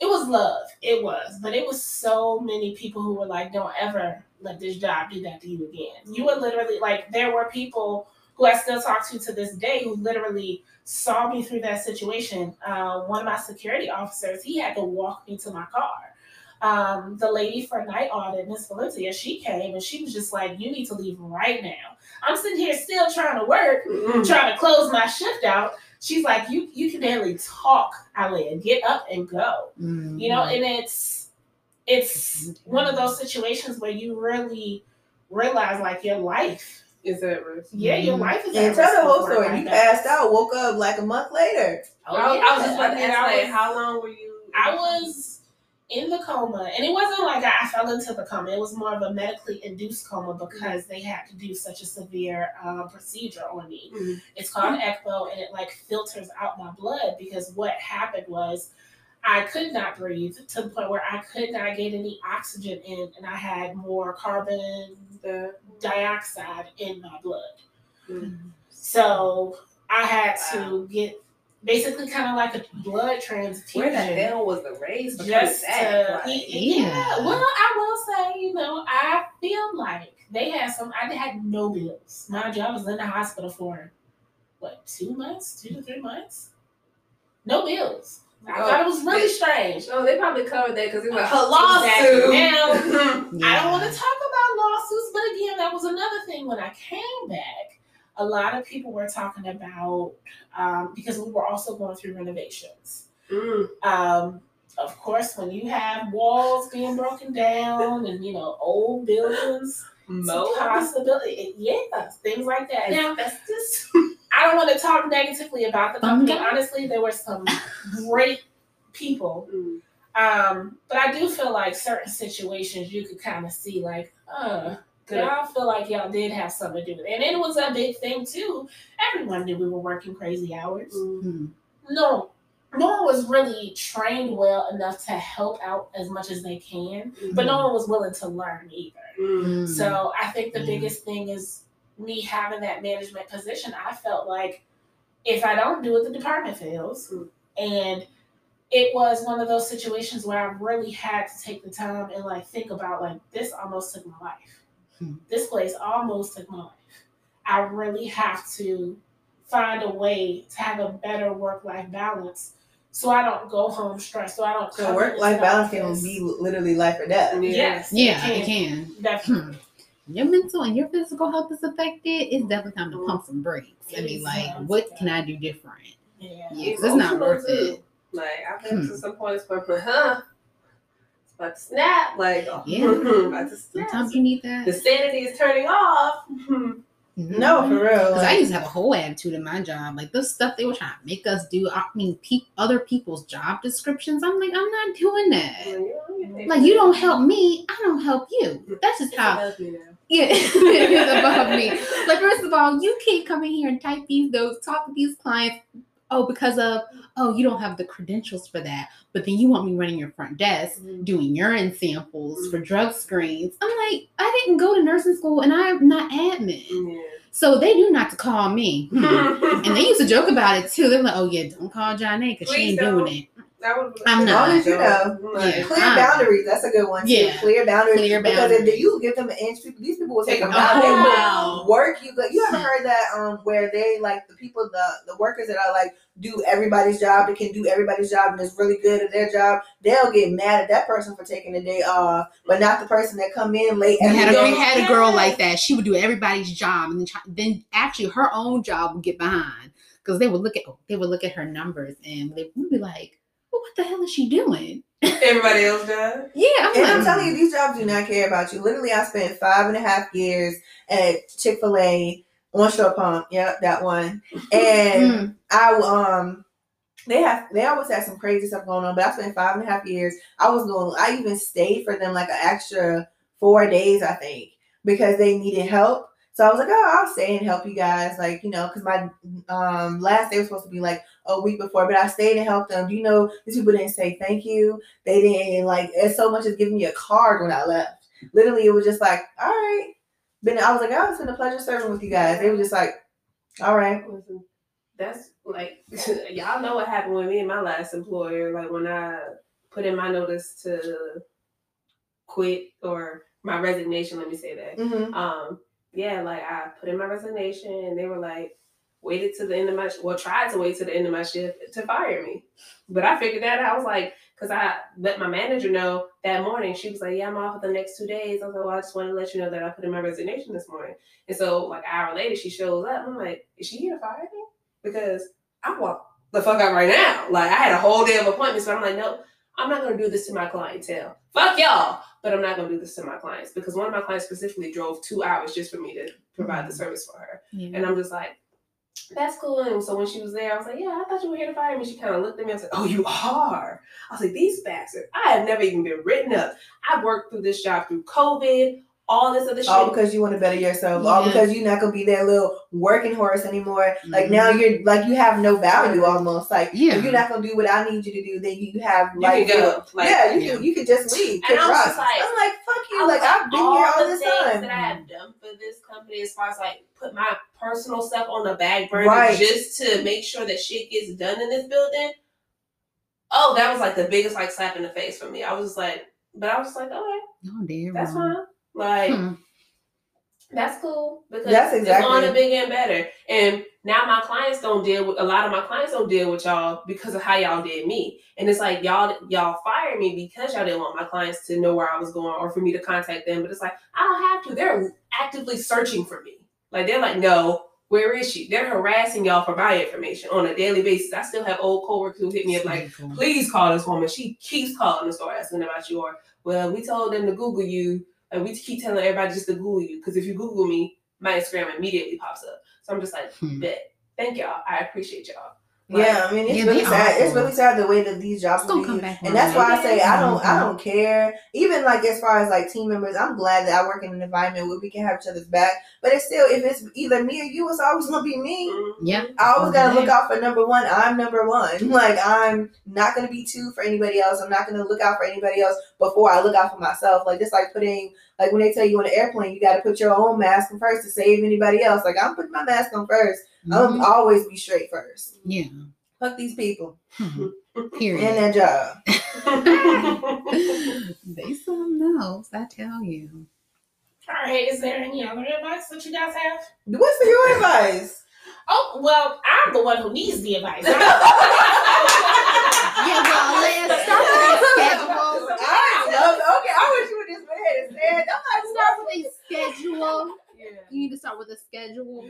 it was love. It was, but it was so many people who were like, "Don't ever let this job do that to you again." You were literally like, there were people who I still talk to to this day who literally saw me through that situation. Uh, one of my security officers, he had to walk me to my car. Um, the lady for night audit, Miss Valencia, she came and she was just like, "You need to leave right now." I'm sitting here still trying to work, Mm. trying to close my shift out. She's like, "You you can barely talk, Alea. Get up and go." Mhm. You know, and it's it's one of those situations where you really realize like your life. Is that risk? Yeah, your Mhm. life is. and at tell the whole story. like You that. passed out, woke up like a month later. Oh, I, yeah. I was just about to ask, like, how long were you? I was in the coma, and it wasn't like I fell into the coma. It was more of a medically induced coma because they had to do such a severe um, procedure on me. Mhm. It's called ECMO, and it like filters out my blood because what happened was I could not breathe to the point where I could not get any oxygen in, and I had more carbon The, dioxide in my blood. Mm. So I had to get basically kind of like a blood transfusion. where the hell was the race? just to, Like, yeah. Yeah. Well, I will say, you know, I feel like they had some. I had no bills. Mind you, I was in the hospital for what two months, two to three months, no bills. I Oh, thought it was really they- strange. No, they probably covered that because it was a oh, Exactly. lawsuit. Now, I don't want to talk about lawsuits, but again, that was another thing when I came back. A lot of people were talking about um, because we were also going through renovations. Mm. Um, of course, when you have walls being broken down and you know old buildings, Mold. possibility. Yeah, things like that. Now, Asbestos. I don't want to talk negatively about the company. Fungi? Honestly, there were some great people Mm. um, but I do feel like certain situations you could kind of see like, uh. Y'all feel like y'all did have something to do with it. And it was a big thing too. Everyone knew we were working crazy hours. Mm. Mhm. No, no one was really trained well enough to help out as much as they can, but no one was willing to learn either. Mm. Mhm. So I think the Yeah. biggest thing is me having that management position. I felt like if I don't do it, the department fails. Mm. And it was one of those situations where I really had to take the time and like think about like this almost took my life. Hmm. This place almost took my life. I really have to find a way to have a better work life balance so I don't go home stressed. So I don't So work life balance can office- be literally life or death. Yes. Yeah, it can. Definitely. Hmm. Your mental and your physical health is affected. It's definitely time to pump some brakes. I mean, like, what can I do different? Yeah. Yeah, 'cause it's not worth it. Like I've been Hmm. to some points where, but huh, it's about to snap. Like, oh, Yeah. about to snap. Sometimes you need that. the sanity is turning off. Mm-hmm. No, for real. Because I used to have a whole attitude in my job. Like the stuff they were trying to make us do. I mean, pe- other people's job descriptions. I'm like, I'm not doing that. Like you don't help me, I don't help you. That's just It's how. above me now. Yeah, it is above me. Like first of all, you can't come in here and type these notes, talk to these clients. Oh, because of oh, you don't have the credentials for that. But then you want me running your front desk, doing urine samples for drug screens. I'm like, I didn't go to nursing school, and I'm not admin. Yeah. So they knew not to call me. Hmm. And they used to joke about it too. They're like, "Oh yeah, don't call John A because she ain't don't. doing it." That would be- I'm As long as you know. Yeah. clear Ah. boundaries. That's a good one. Too. Yeah. Clear boundaries. Clear Because if you give them an inch, people, these people will take Take them them out. out. They Oh, will wow. work you. Like you ever heard that um where they like the people the the workers that are like do everybody's job, they can do everybody's job and is really good at their job. They'll get mad at that person for taking the day off, but not the person that come in late. We had, a, we had a girl like that. She would do everybody's job, and then, try, then actually her own job would get behind because they would look at they would look at her numbers and they would be like, well, "What the hell is she doing?" Everybody else does. Yeah, I'm And like, I'm telling you, these jobs do not care about you. Literally, I spent five and a half years at Chick Fil A on Shore Pump. Yep, that one. And mm, I um they have they always had some crazy stuff going on, but I spent five and a half years. I was going I even stayed for them like an extra four days, I think, because they needed help. So I was like, oh, I'll stay and help you guys, like you know, because my um last day was supposed to be like a week before, but I stayed and helped them. Do you know these people didn't say thank you? They didn't like it's so much as giving me a card when I left. Literally, it was just like, all right. Then I was like, oh, it's been a pleasure serving with you guys. They were just like, all right. That's like y'all know what happened with me and my last employer. Like when I put in my notice to quit or my resignation, let me say that. Mm-hmm. Um, yeah, like I put in my resignation and they were like, waited to the end of my well, tried to wait to the end of my shift to fire me. But I figured that out. I was like, because I let my manager know that morning. She was like, Yeah, I'm off for the next two days. I was like, Well, I just want to let you know that I put in my resignation this morning. And so like an hour later she shows up. I'm like, Is she here to fire me? Because I walk the fuck out right now. Like I had a whole day of appointments, but I'm like, no, I'm not gonna do this to my clientele. Fuck y'all. But I'm not gonna do this to my clients because one of my clients specifically drove two hours just for me to provide the mm-hmm. service for her. yeah. And I'm just like, that's cool. And so when she was there, I was like, yeah, I thought you were here to fire me. She kind of looked at me and said, oh, you are. I was like, these bastards. I have never even been written up. I've worked through this job through COVID, all this other shit. all because you want to better yourself, all because you're not gonna be that little working horse anymore. Like Mhm. now you're like you have no value almost. Like Yeah. if you're not gonna do what I need you to do, then you have you like can go. Like, yeah, you Yeah. can you can just leave. And I was just like, I'm like fuck you. was Like I've been here all the this things time. that I have done for this company as far as like put my personal stuff on the back burner Right. just to make sure that shit gets done in this building. Oh, that was like the biggest like slap in the face for me. I was just like, but I was just like, okay, oh, dear. that's Ron. fine. Like Hmm. that's cool because That's it's exactly- on to big and better. And now my clients don't deal with a lot of my clients don't deal with y'all because of how y'all did me. And it's like y'all y'all fired me because y'all didn't want my clients to know where I was going or for me to contact them. But it's like I don't have to. They're actively searching for me. Like they're like, no, where is she? They're harassing y'all for my information on a daily basis. I still have old coworkers who hit me up like, please call this woman. She keeps calling the store asking about you. Or, well, we told them to Google you. And we keep telling everybody just to Google you. Because if you Google me, my Instagram immediately pops up. So I'm just like, Hmm. bet. Thank y'all. I appreciate y'all. Like, Yeah, I mean it's Yeah, really they sad. It's really sad the way that these jobs It's gonna are come used. back and around. that's why I say I don't I don't care. Even like as far as like team members, I'm glad that I work in an environment where we can have each other's back. But it's still if it's either me or you, it's always gonna be me. mhm. Yeah. I always gotta look out for number one. I'm number one. Like I'm not gonna be two for anybody else. I'm not gonna look out for anybody else before I look out for myself. Like just like putting like when they tell you on an airplane, you gotta put your own mask on first to save anybody else. Like I'm putting my mask on 1st I'm Mhm. always be straight first. Yeah. Fuck these people and Period. their job. they something else, I tell you. All right, is there any other advice that you guys have? What's your advice? Oh, well, I'm the one who needs the advice. Yeah, well, let's start with a schedule. I love. Okay, I wish you would just go ahead and say it. I'm like, Start with a schedule. Yeah. You need to start with a schedule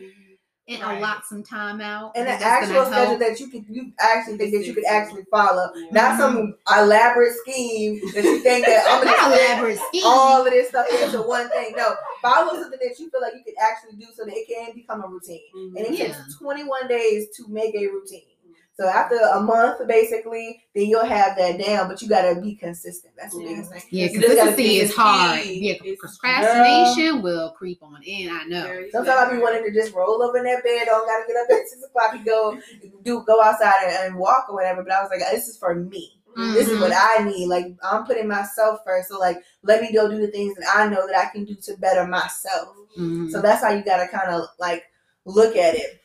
and Right. allot some time out. and an actual schedule help. that you could you actually think that you could actually follow, Yeah. not some mm-hmm. elaborate scheme that you think that I'm gonna fit elaborate scheme. all of this stuff into one thing. No, follow something that you feel like you can actually do so that it can become a routine. And it Yeah. takes 21 days to make a routine. Mm-hmm. So after a month, basically, then you'll have that down, but you gotta be consistent. That's the biggest thing. Yeah, You just gotta consistency is hard. key. Yeah, It's- procrastination will creep on in. I know. Sometimes I be wanting to just roll over in that bed. Don't gotta get up at six o'clock and go do go outside and, and walk or whatever. But I was like, this is for me. This is what I need. Like I'm putting myself first. So like, let me go do the things that I know that I can do to better myself. Mhm. So that's how you gotta kind of like look at it.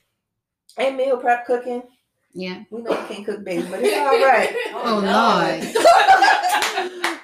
And meal prep cooking. yeah. We know you can't cook, baby, but it's all right. Oh, no. Lord.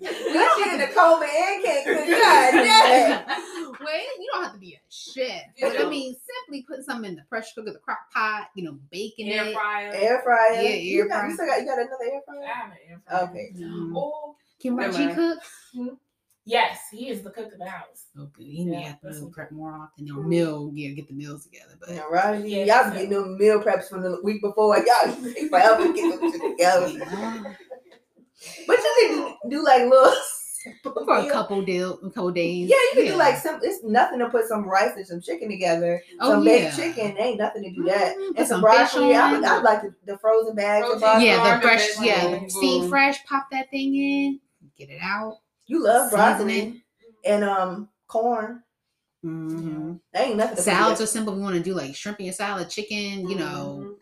We get in the coma and can't cook. God damn. well, you don't have to be a chef. But I mean, simply put something in the pressure cooker, the crock pot, you know, baking Air it. fryer. Air fryer. Yeah, you, air got, fryer. you still got you got another air fryer. I fryer. have an air fryer. Okay. Mhm. Or Can Never Reggie mind. cook? Yes, he is the cook of the house. Okay, he may Yeah, have to that's meal okay. prep more often. Or meal, yeah, get the meals together. But Yeah, right. Yeah, Y'all so- be getting them meal preps from the week before. Y'all take forever to get them shit together. Yeah. But you can do, do like little for a couple deal, a couple days. Yeah, you can do like some. It's nothing to put some rice and some chicken together. Oh, some yeah. baked chicken ain't nothing to do that. Mhm, And some some fish broccoli. I, on. I like the, the frozen bags of Protein. yeah, the fresh, yeah, vegetable. the steam fresh. Pop that thing in, get it out. You love broccoli and um corn. Mm-hmm. That ain't nothing. To Salads are simple. We want to do like shrimp in your salad, chicken. You know, Mm-hmm. how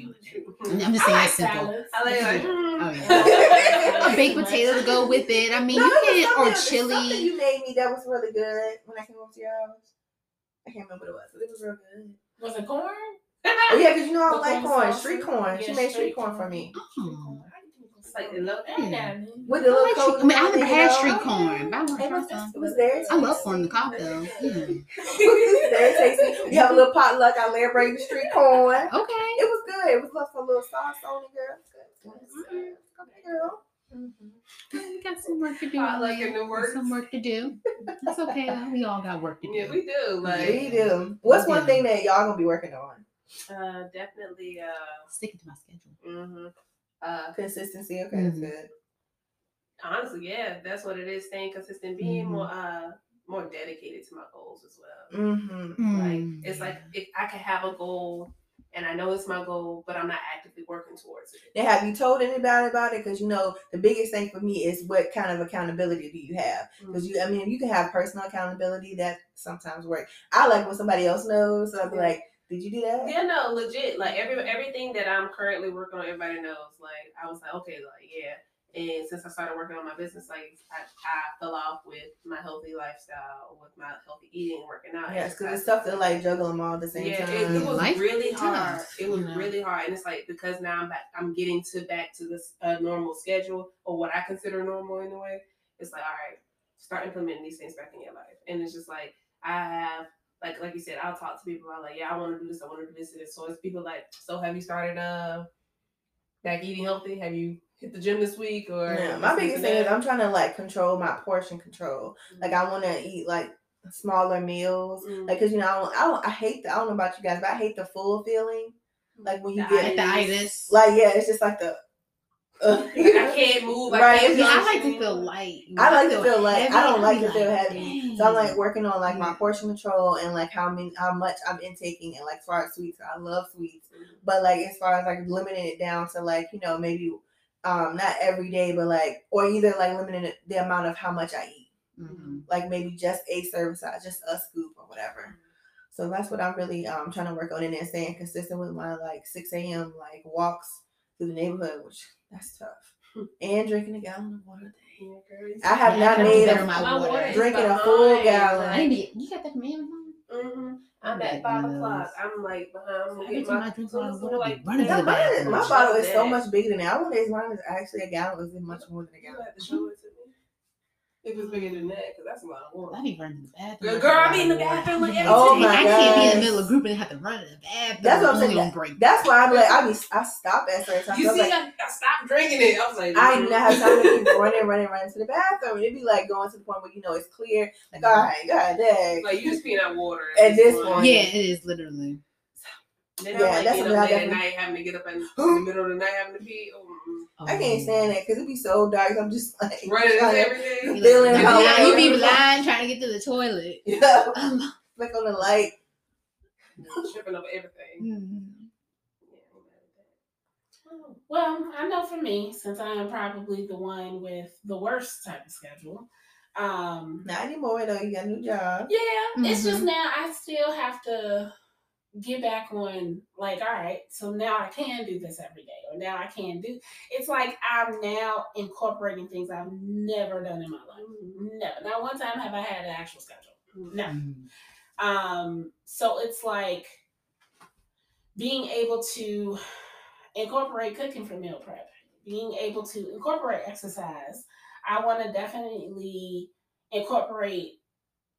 you wanna do it. I'm just saying like it's simple. I like, like Oh yeah, Yeah. a baked potato to go with it. I mean, No, you it was can or something- Something chili. you made me that was really good when I came over to your house. I can't remember what it was, but it was real good. Was it corn? Oh yeah, because you know I don't like corn corn. Street corn. she Yeah, made street street corn for me Oh. It's like the low I got it. with I, the little like I mean, I never you had street corn, but I want to It try some. it was very. I love corn in the cob though. Yeah. We have a little potluck. I let her bring the street corn. Okay. It was good. It was left a little sauce on it, girl. It was good. It was good, girl. We got some work to do. Potluck man. in the Got. Some work to do. That's okay. We all got work to do. Yeah, we do. Like, We do. What's one Yeah. thing that y'all gonna be working on? uh, definitely. Uh, Sticking to my schedule. hmm uh, Consistency. Okay, that's Mhm. good. honestly, yeah, that's what it is. Staying consistent, being Mhm. more, uh, more dedicated to my goals as well. Mm-hmm. Like, Mm. it's like if I can have a goal and I know it's my goal, but I'm not actively working towards it. Now, have you told anybody about it? Because you know the biggest thing for me is what kind of accountability do you have? Because you, I mean, you can have personal accountability that sometimes work. I like when somebody else knows. So I'll be Yeah. like, "Did you do that?" Yeah, no, legit. Like every everything that I'm currently working on, everybody knows. Like I was like, okay, like yeah. And since I started working on my business, like I, I fell off with my healthy lifestyle, with my healthy eating, working out. Yes, because it's tough to like juggle them all at the same yeah, time. it, it was Life really tough, hard. It was you know. really hard, and it's like because now I'm back, I'm getting to back to this uh, normal schedule or what I consider normal in a way. It's like all right, start implementing these things back in your life, and it's just like I have. Like, like you said, I'll talk to people. I'm like, yeah, I want to do this. I want to do this. And this. So it's people like, so have you started uh back eating healthy? Have you hit the gym this week? Or Yeah, my biggest thing is? I'm trying to like control my portion control. Like I want to eat like smaller meals. Mm. Like, cause you know, I don't, I don't, I hate the, I don't know about you guys, but I hate the full feeling. Like when you The get, Like the itis. like, yeah, it's just like the. Uh, I can't move. I Right, can't Yeah, I like to feel light. I like to feel light. I don't like to feel heavy, so I'm like working on like my portion control and like how many how much I'm intaking and like as far as sweets, I love sweets, but like as far as like limiting it down to like you know maybe um not every day, but like or either like limiting the amount of how much I eat, Mhm. like maybe just a serving size, just a scoop or whatever. So that's what I'm really um trying to work on and then staying consistent with my like 6 a.m. like walks through the neighborhood, which that's tough. And drinking a gallon of water. a day. Yeah, I have Yeah, not I made better a my My water. water is Drinking a full gallon. I need you got that from Amazon? hmm I'm I at five o'clock. I'm like behind. I'm gonna Every get my I drink so water, it's what I be like running Yeah, the my bottle is so much bigger than that. I wonder if mine is actually a gallon. Is it much more than a You gallon? have to show it to me. If it's bigger than that, because that's a lot of water. I be running to the bathroom. Girl, I girl, I forgot be in the bathroom like every Oh day. my I can't be in the middle of a group and have to run to the bathroom. That's what I'm only saying. on break. That's why I'm like, I be, I stop at certain times. You I'm see, like, I, I stopped drinking it. I was like, I mm. didn't have time to keep running, running, running to the bathroom. It'd be like going to the point where you know it's clear. Like, all right, god dang. Like you just peeing out water. At this point. point. Yeah, it is literally. And then Yeah, I'm like, that's you know, what I late at definitely- night having to get up in, in the middle of the night having to pee. Oh, mm. I can't stand that because it be so dark. I'm just like Running trying to- every day. You Feeling like, how- yeah, you be blind trying to get to the toilet. Yeah, flick on the light. Tripping over everything. Mhm. Yeah, I'm mad at that. Well, I know for me, since I am probably the one with the worst type of schedule. Um, Not anymore though. You got a new job. yeah, it's just Mhm. now I still have to get back on like, all right, so now I can do this every day, or now I can do. It's like I'm now incorporating things I've never done in my life. Never. Not one time have I had an actual schedule. No. Mhm. Um, so it's like being able to incorporate cooking for meal prep, being able to incorporate exercise. I want to definitely incorporate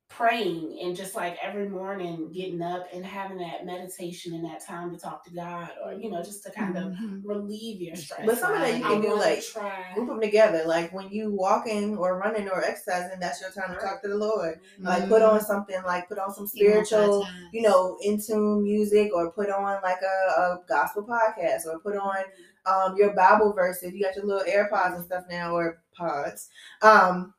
praying and just like every morning getting up and having that meditation and that time to talk to God or you know just to kind of Mhm. relieve your stress. But some of that you I can do, like, try. Group them together. Like when you walking or running or exercising, that's your time to talk to the Lord. Like put on something. Like put on some spiritual. You know, in tune music or put on like a, a gospel podcast or put on um your Bible verses. You got your little AirPods and stuff now or pods. Um but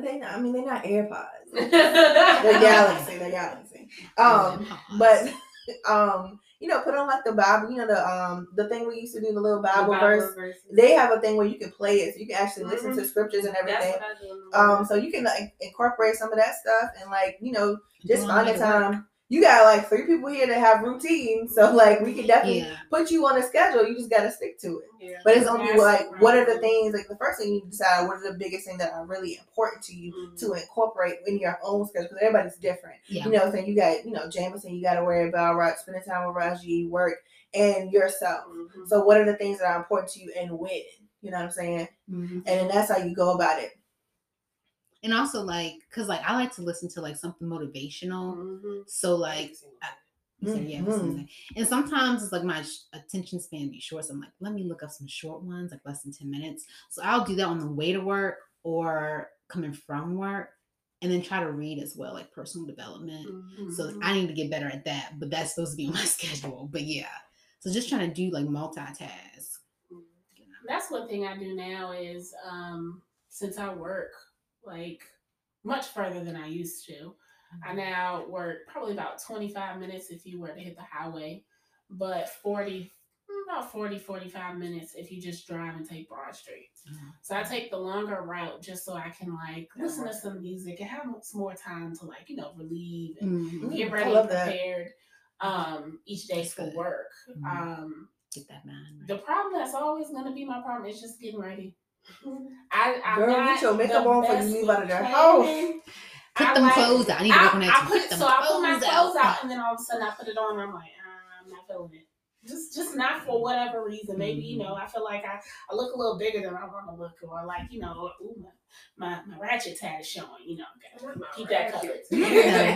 they not I mean they're not AirPods. They're galaxy, they're galaxy. Um but um you know, put on like the Bible, you know, the um the thing we used to do, the little Bible, verse. verses. They have a thing where you can play it, so you can actually listen Mhm. to scriptures and everything. what I do in the morning. Um, so you can like incorporate some of that stuff and like, you know, just find on the to work. Time. You got like three people here that have routines, so like we can definitely Yeah. put you on a schedule. You just gotta stick to it. yeah. But it's only That's like the what are the things like the first thing you decide what are the biggest things that are really important to you Mhm. to incorporate in your own schedule because everybody's different. Yeah. You know, what I'm saying you got you know Jameson, you got to worry about right spending time with Raji, work, and yourself. Mhm. So what are the things that are important to you and when? You know what I'm saying? Mhm. And then that's how you go about it. And also like, cause like I like to listen to like something motivational. Mhm. So like, you said, yeah, Mhm. and sometimes it's like my sh- attention span be short. So I'm like, let me look up some short ones, like less than 10 minutes. So I'll do that on the way to work or coming from work and then try to read as well, like personal development. Mhm. So I need to get better at that, but that's supposed to be on my schedule. But yeah. So just trying to do like multitask. that's one thing I do now is um since I work like much further than I used to. I now work probably about 25 minutes if you were to hit the highway, but 40 about 40 45 minutes if you just drive and take Broad Street. Mhm. So I take the longer route just so I can like listen to some music and have some more time to like, you know, relieve and Mhm. get ready and that. prepared um each day That's for good. work. Mhm. Um Get that man. the problem that's always going to be my problem is just getting ready. I, I'm Girl, not get your makeup the on before you best leave out of with the planning. Put I them like- clothes out. I need to work on that I put Put them so I put my clothes clothes out. out and then all of a sudden I put it on and I'm like, ah, I'm not feeling it. Just just not for whatever reason. Maybe, you Mm-hmm. know, I feel like I, I look a little bigger than I want to look or like, you know, ooh, my, my, my ratchet tat is showing, you know, gotta keep that covered.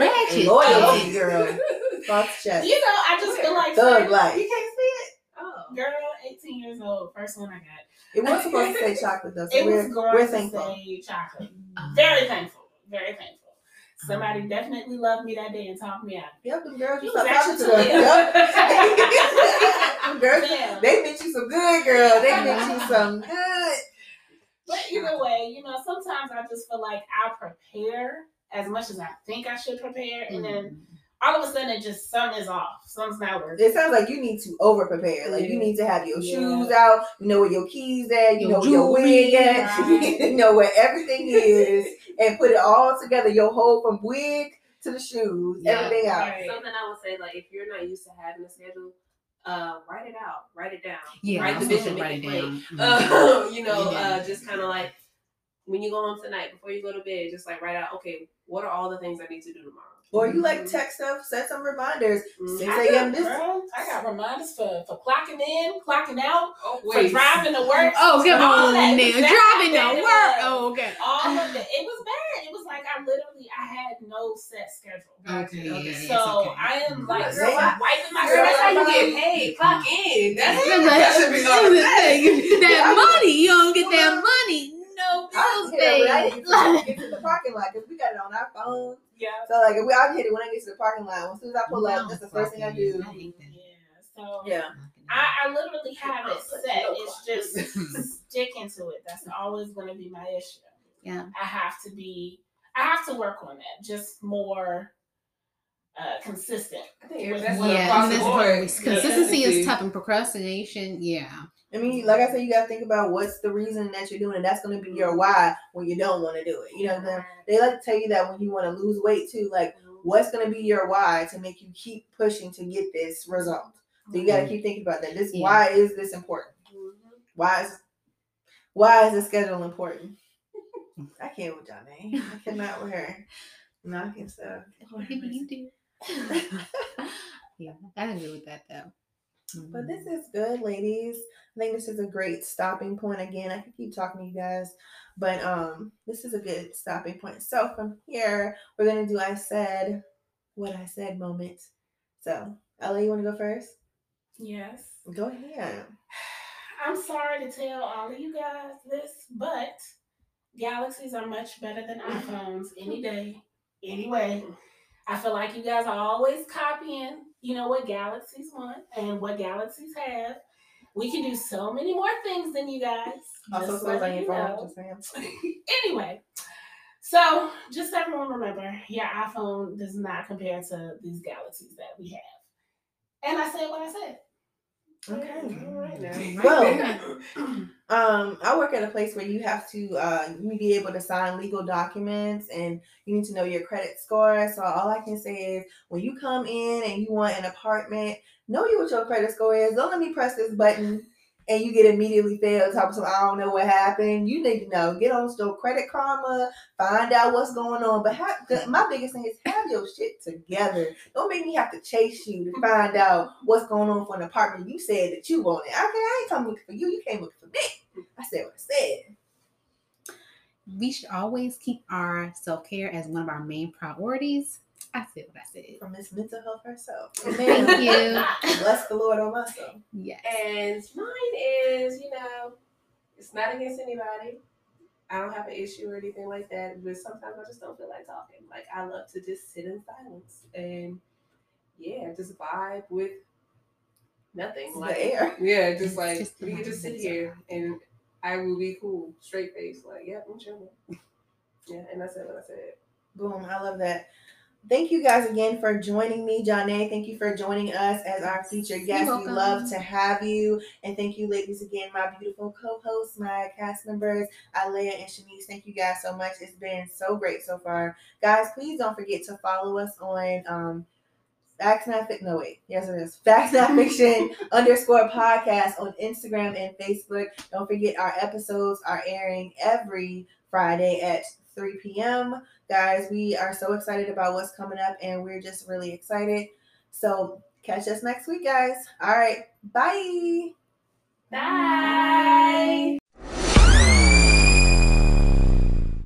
Ratchet. Loyalty, girl. Fox chest. You know, I just feel like Thug saying, life. You can't see it. Girl, 18 years old, first one I got. It was supposed to say chocolate though, so It was we're, going we're to thankful. say chocolate. Um, Very thankful. Very thankful. Somebody Um, definitely loved me that day and talked me out. Yep, them girls you You was talking to them. too. Yep. them girls, Yeah. they meant you some good, girl. They meant you some good. But either way, you know, sometimes I just feel like I prepare as much as I think I should prepare, and then mhm. All of a sudden it just something is off. Something's not working. It sounds like you need to over prepare. Like you need to have your Yeah. shoes out. You know where your keys at. You Your know where your wig jewelry, at. right. you know where everything is, and put it all together. Your whole from wig to the shoes, Yeah. everything out. Right. Something I would say, like, if you're not used to having a schedule, uh, write it out, write it down. Yeah, write the vision, make write it it down. plain. Mhm. Uh, you know, Yeah. uh, just kind of like when you go home tonight, before you go to bed, just like write out, okay, what are all the things I need to do tomorrow? Or you like text stuff, set some reminders. Mhm. 6 a.m. this. girl, I got reminders for, for clocking in, clocking out, Oh, for driving to work. Oh, come on that. now. Exactly. Driving to work. Oh, okay. All of it. It was bad. It was like I literally I had no set schedule. Okay, Okay. yeah, yeah, So okay. I am like Girl, wiping my Girl, that's how you get paid. Clock in. That's That's that should be automatic. that money. You don't get that money. No I bills hit a paid. when I get to, get to the parking lot because we got it on our phone. Yeah. So like if we I hit it when I get to the parking lot. As soon as I pull up, that's the first thing I do. I. Yeah. So Yeah. I, I literally have it set. It's just sticking to it. That's always going to be my issue. Yeah. I have to be. I have to work on that. Just more uh, consistent. I think With that's what- what Yeah, across and the that's board. what we- consistency Consistency. is tough, and procrastination, yeah. I mean, like I said, you gotta think about what's the reason that you're doing it. That's gonna be your mm-hmm. why when you don't want to do it. You know what I'm saying? They like to tell you that when you want to lose weight too. Like, mm-hmm. what's gonna be your why to make you keep pushing to get this result? So you gotta mm-hmm. keep thinking about that. This Yeah. why is this important? Why is why is the schedule important? I can't with Johnny. I cannot with her. Knocking stuff. Maybe you do. yeah, I agree with that though. But this is good, ladies. I think this is a great stopping point. Again, I could keep talking to you guys, but um, this is a good stopping point. So from here, we're gonna do I said what I said moment. So, Ella, you want to go first? Yes. Go ahead. I'm sorry to tell all of you guys this, but galaxies are much better than iPhones any day, anyway. I feel like you guys are always copying, you know, what galaxies want and what galaxies have. We can do so many more things than you guys. Also, so your you know. Anyway, so just everyone remember, your iPhone does not compare to these galaxies that we have. And I said what I said. Okay. All right now. Well, um, I work at a place where you have to uh, you be able to sign legal documents and you need to know your credit score. So all I can say is when you come in and you want an apartment, know you what your credit score is. Don't let me press this button and you get immediately failed. Talk some I don't know what happened. You need to know. Get on store credit karma, find out what's going on. But have, the, my biggest thing is have your shit together. Don't make me have to chase you to find out what's going on for an apartment you said that you wanted. Okay, I ain't coming looking for you. You came looking for me. I said what I said. we should always keep our self care as one of our main priorities. I said what I said. From Miss Mental Health herself. Thank you. Bless the Lord on myself. Yes. And mine is, you know, it's not against anybody. I don't have an issue or anything like that, but sometimes I just don't feel like talking. Like I love to just sit in silence and yeah, just vibe with nothing. The Like air. yeah, just It's like just we can just sit here and I will be cool, straight face, like, yep, I'm chilling. Yeah, and I said what I said. Boom. I love that. Thank you guys again for joining me, Johnny. Thank you for joining us as our featured guest. We love to have you. And thank you, ladies, again, my beautiful co-hosts, my cast members, Alea and Shanice. Thank you guys so much. It's been so great so far. Guys, please don't forget to follow us on um Facts Not Fiction. No, wait. Yes, it is. Facts Not Fiction underscore podcast on Instagram and Facebook. Don't forget our episodes are airing every Friday at 3 p.m. Guys, we are so excited about what's coming up and we're just really excited. So catch us next week, guys. All right. Bye. Bye.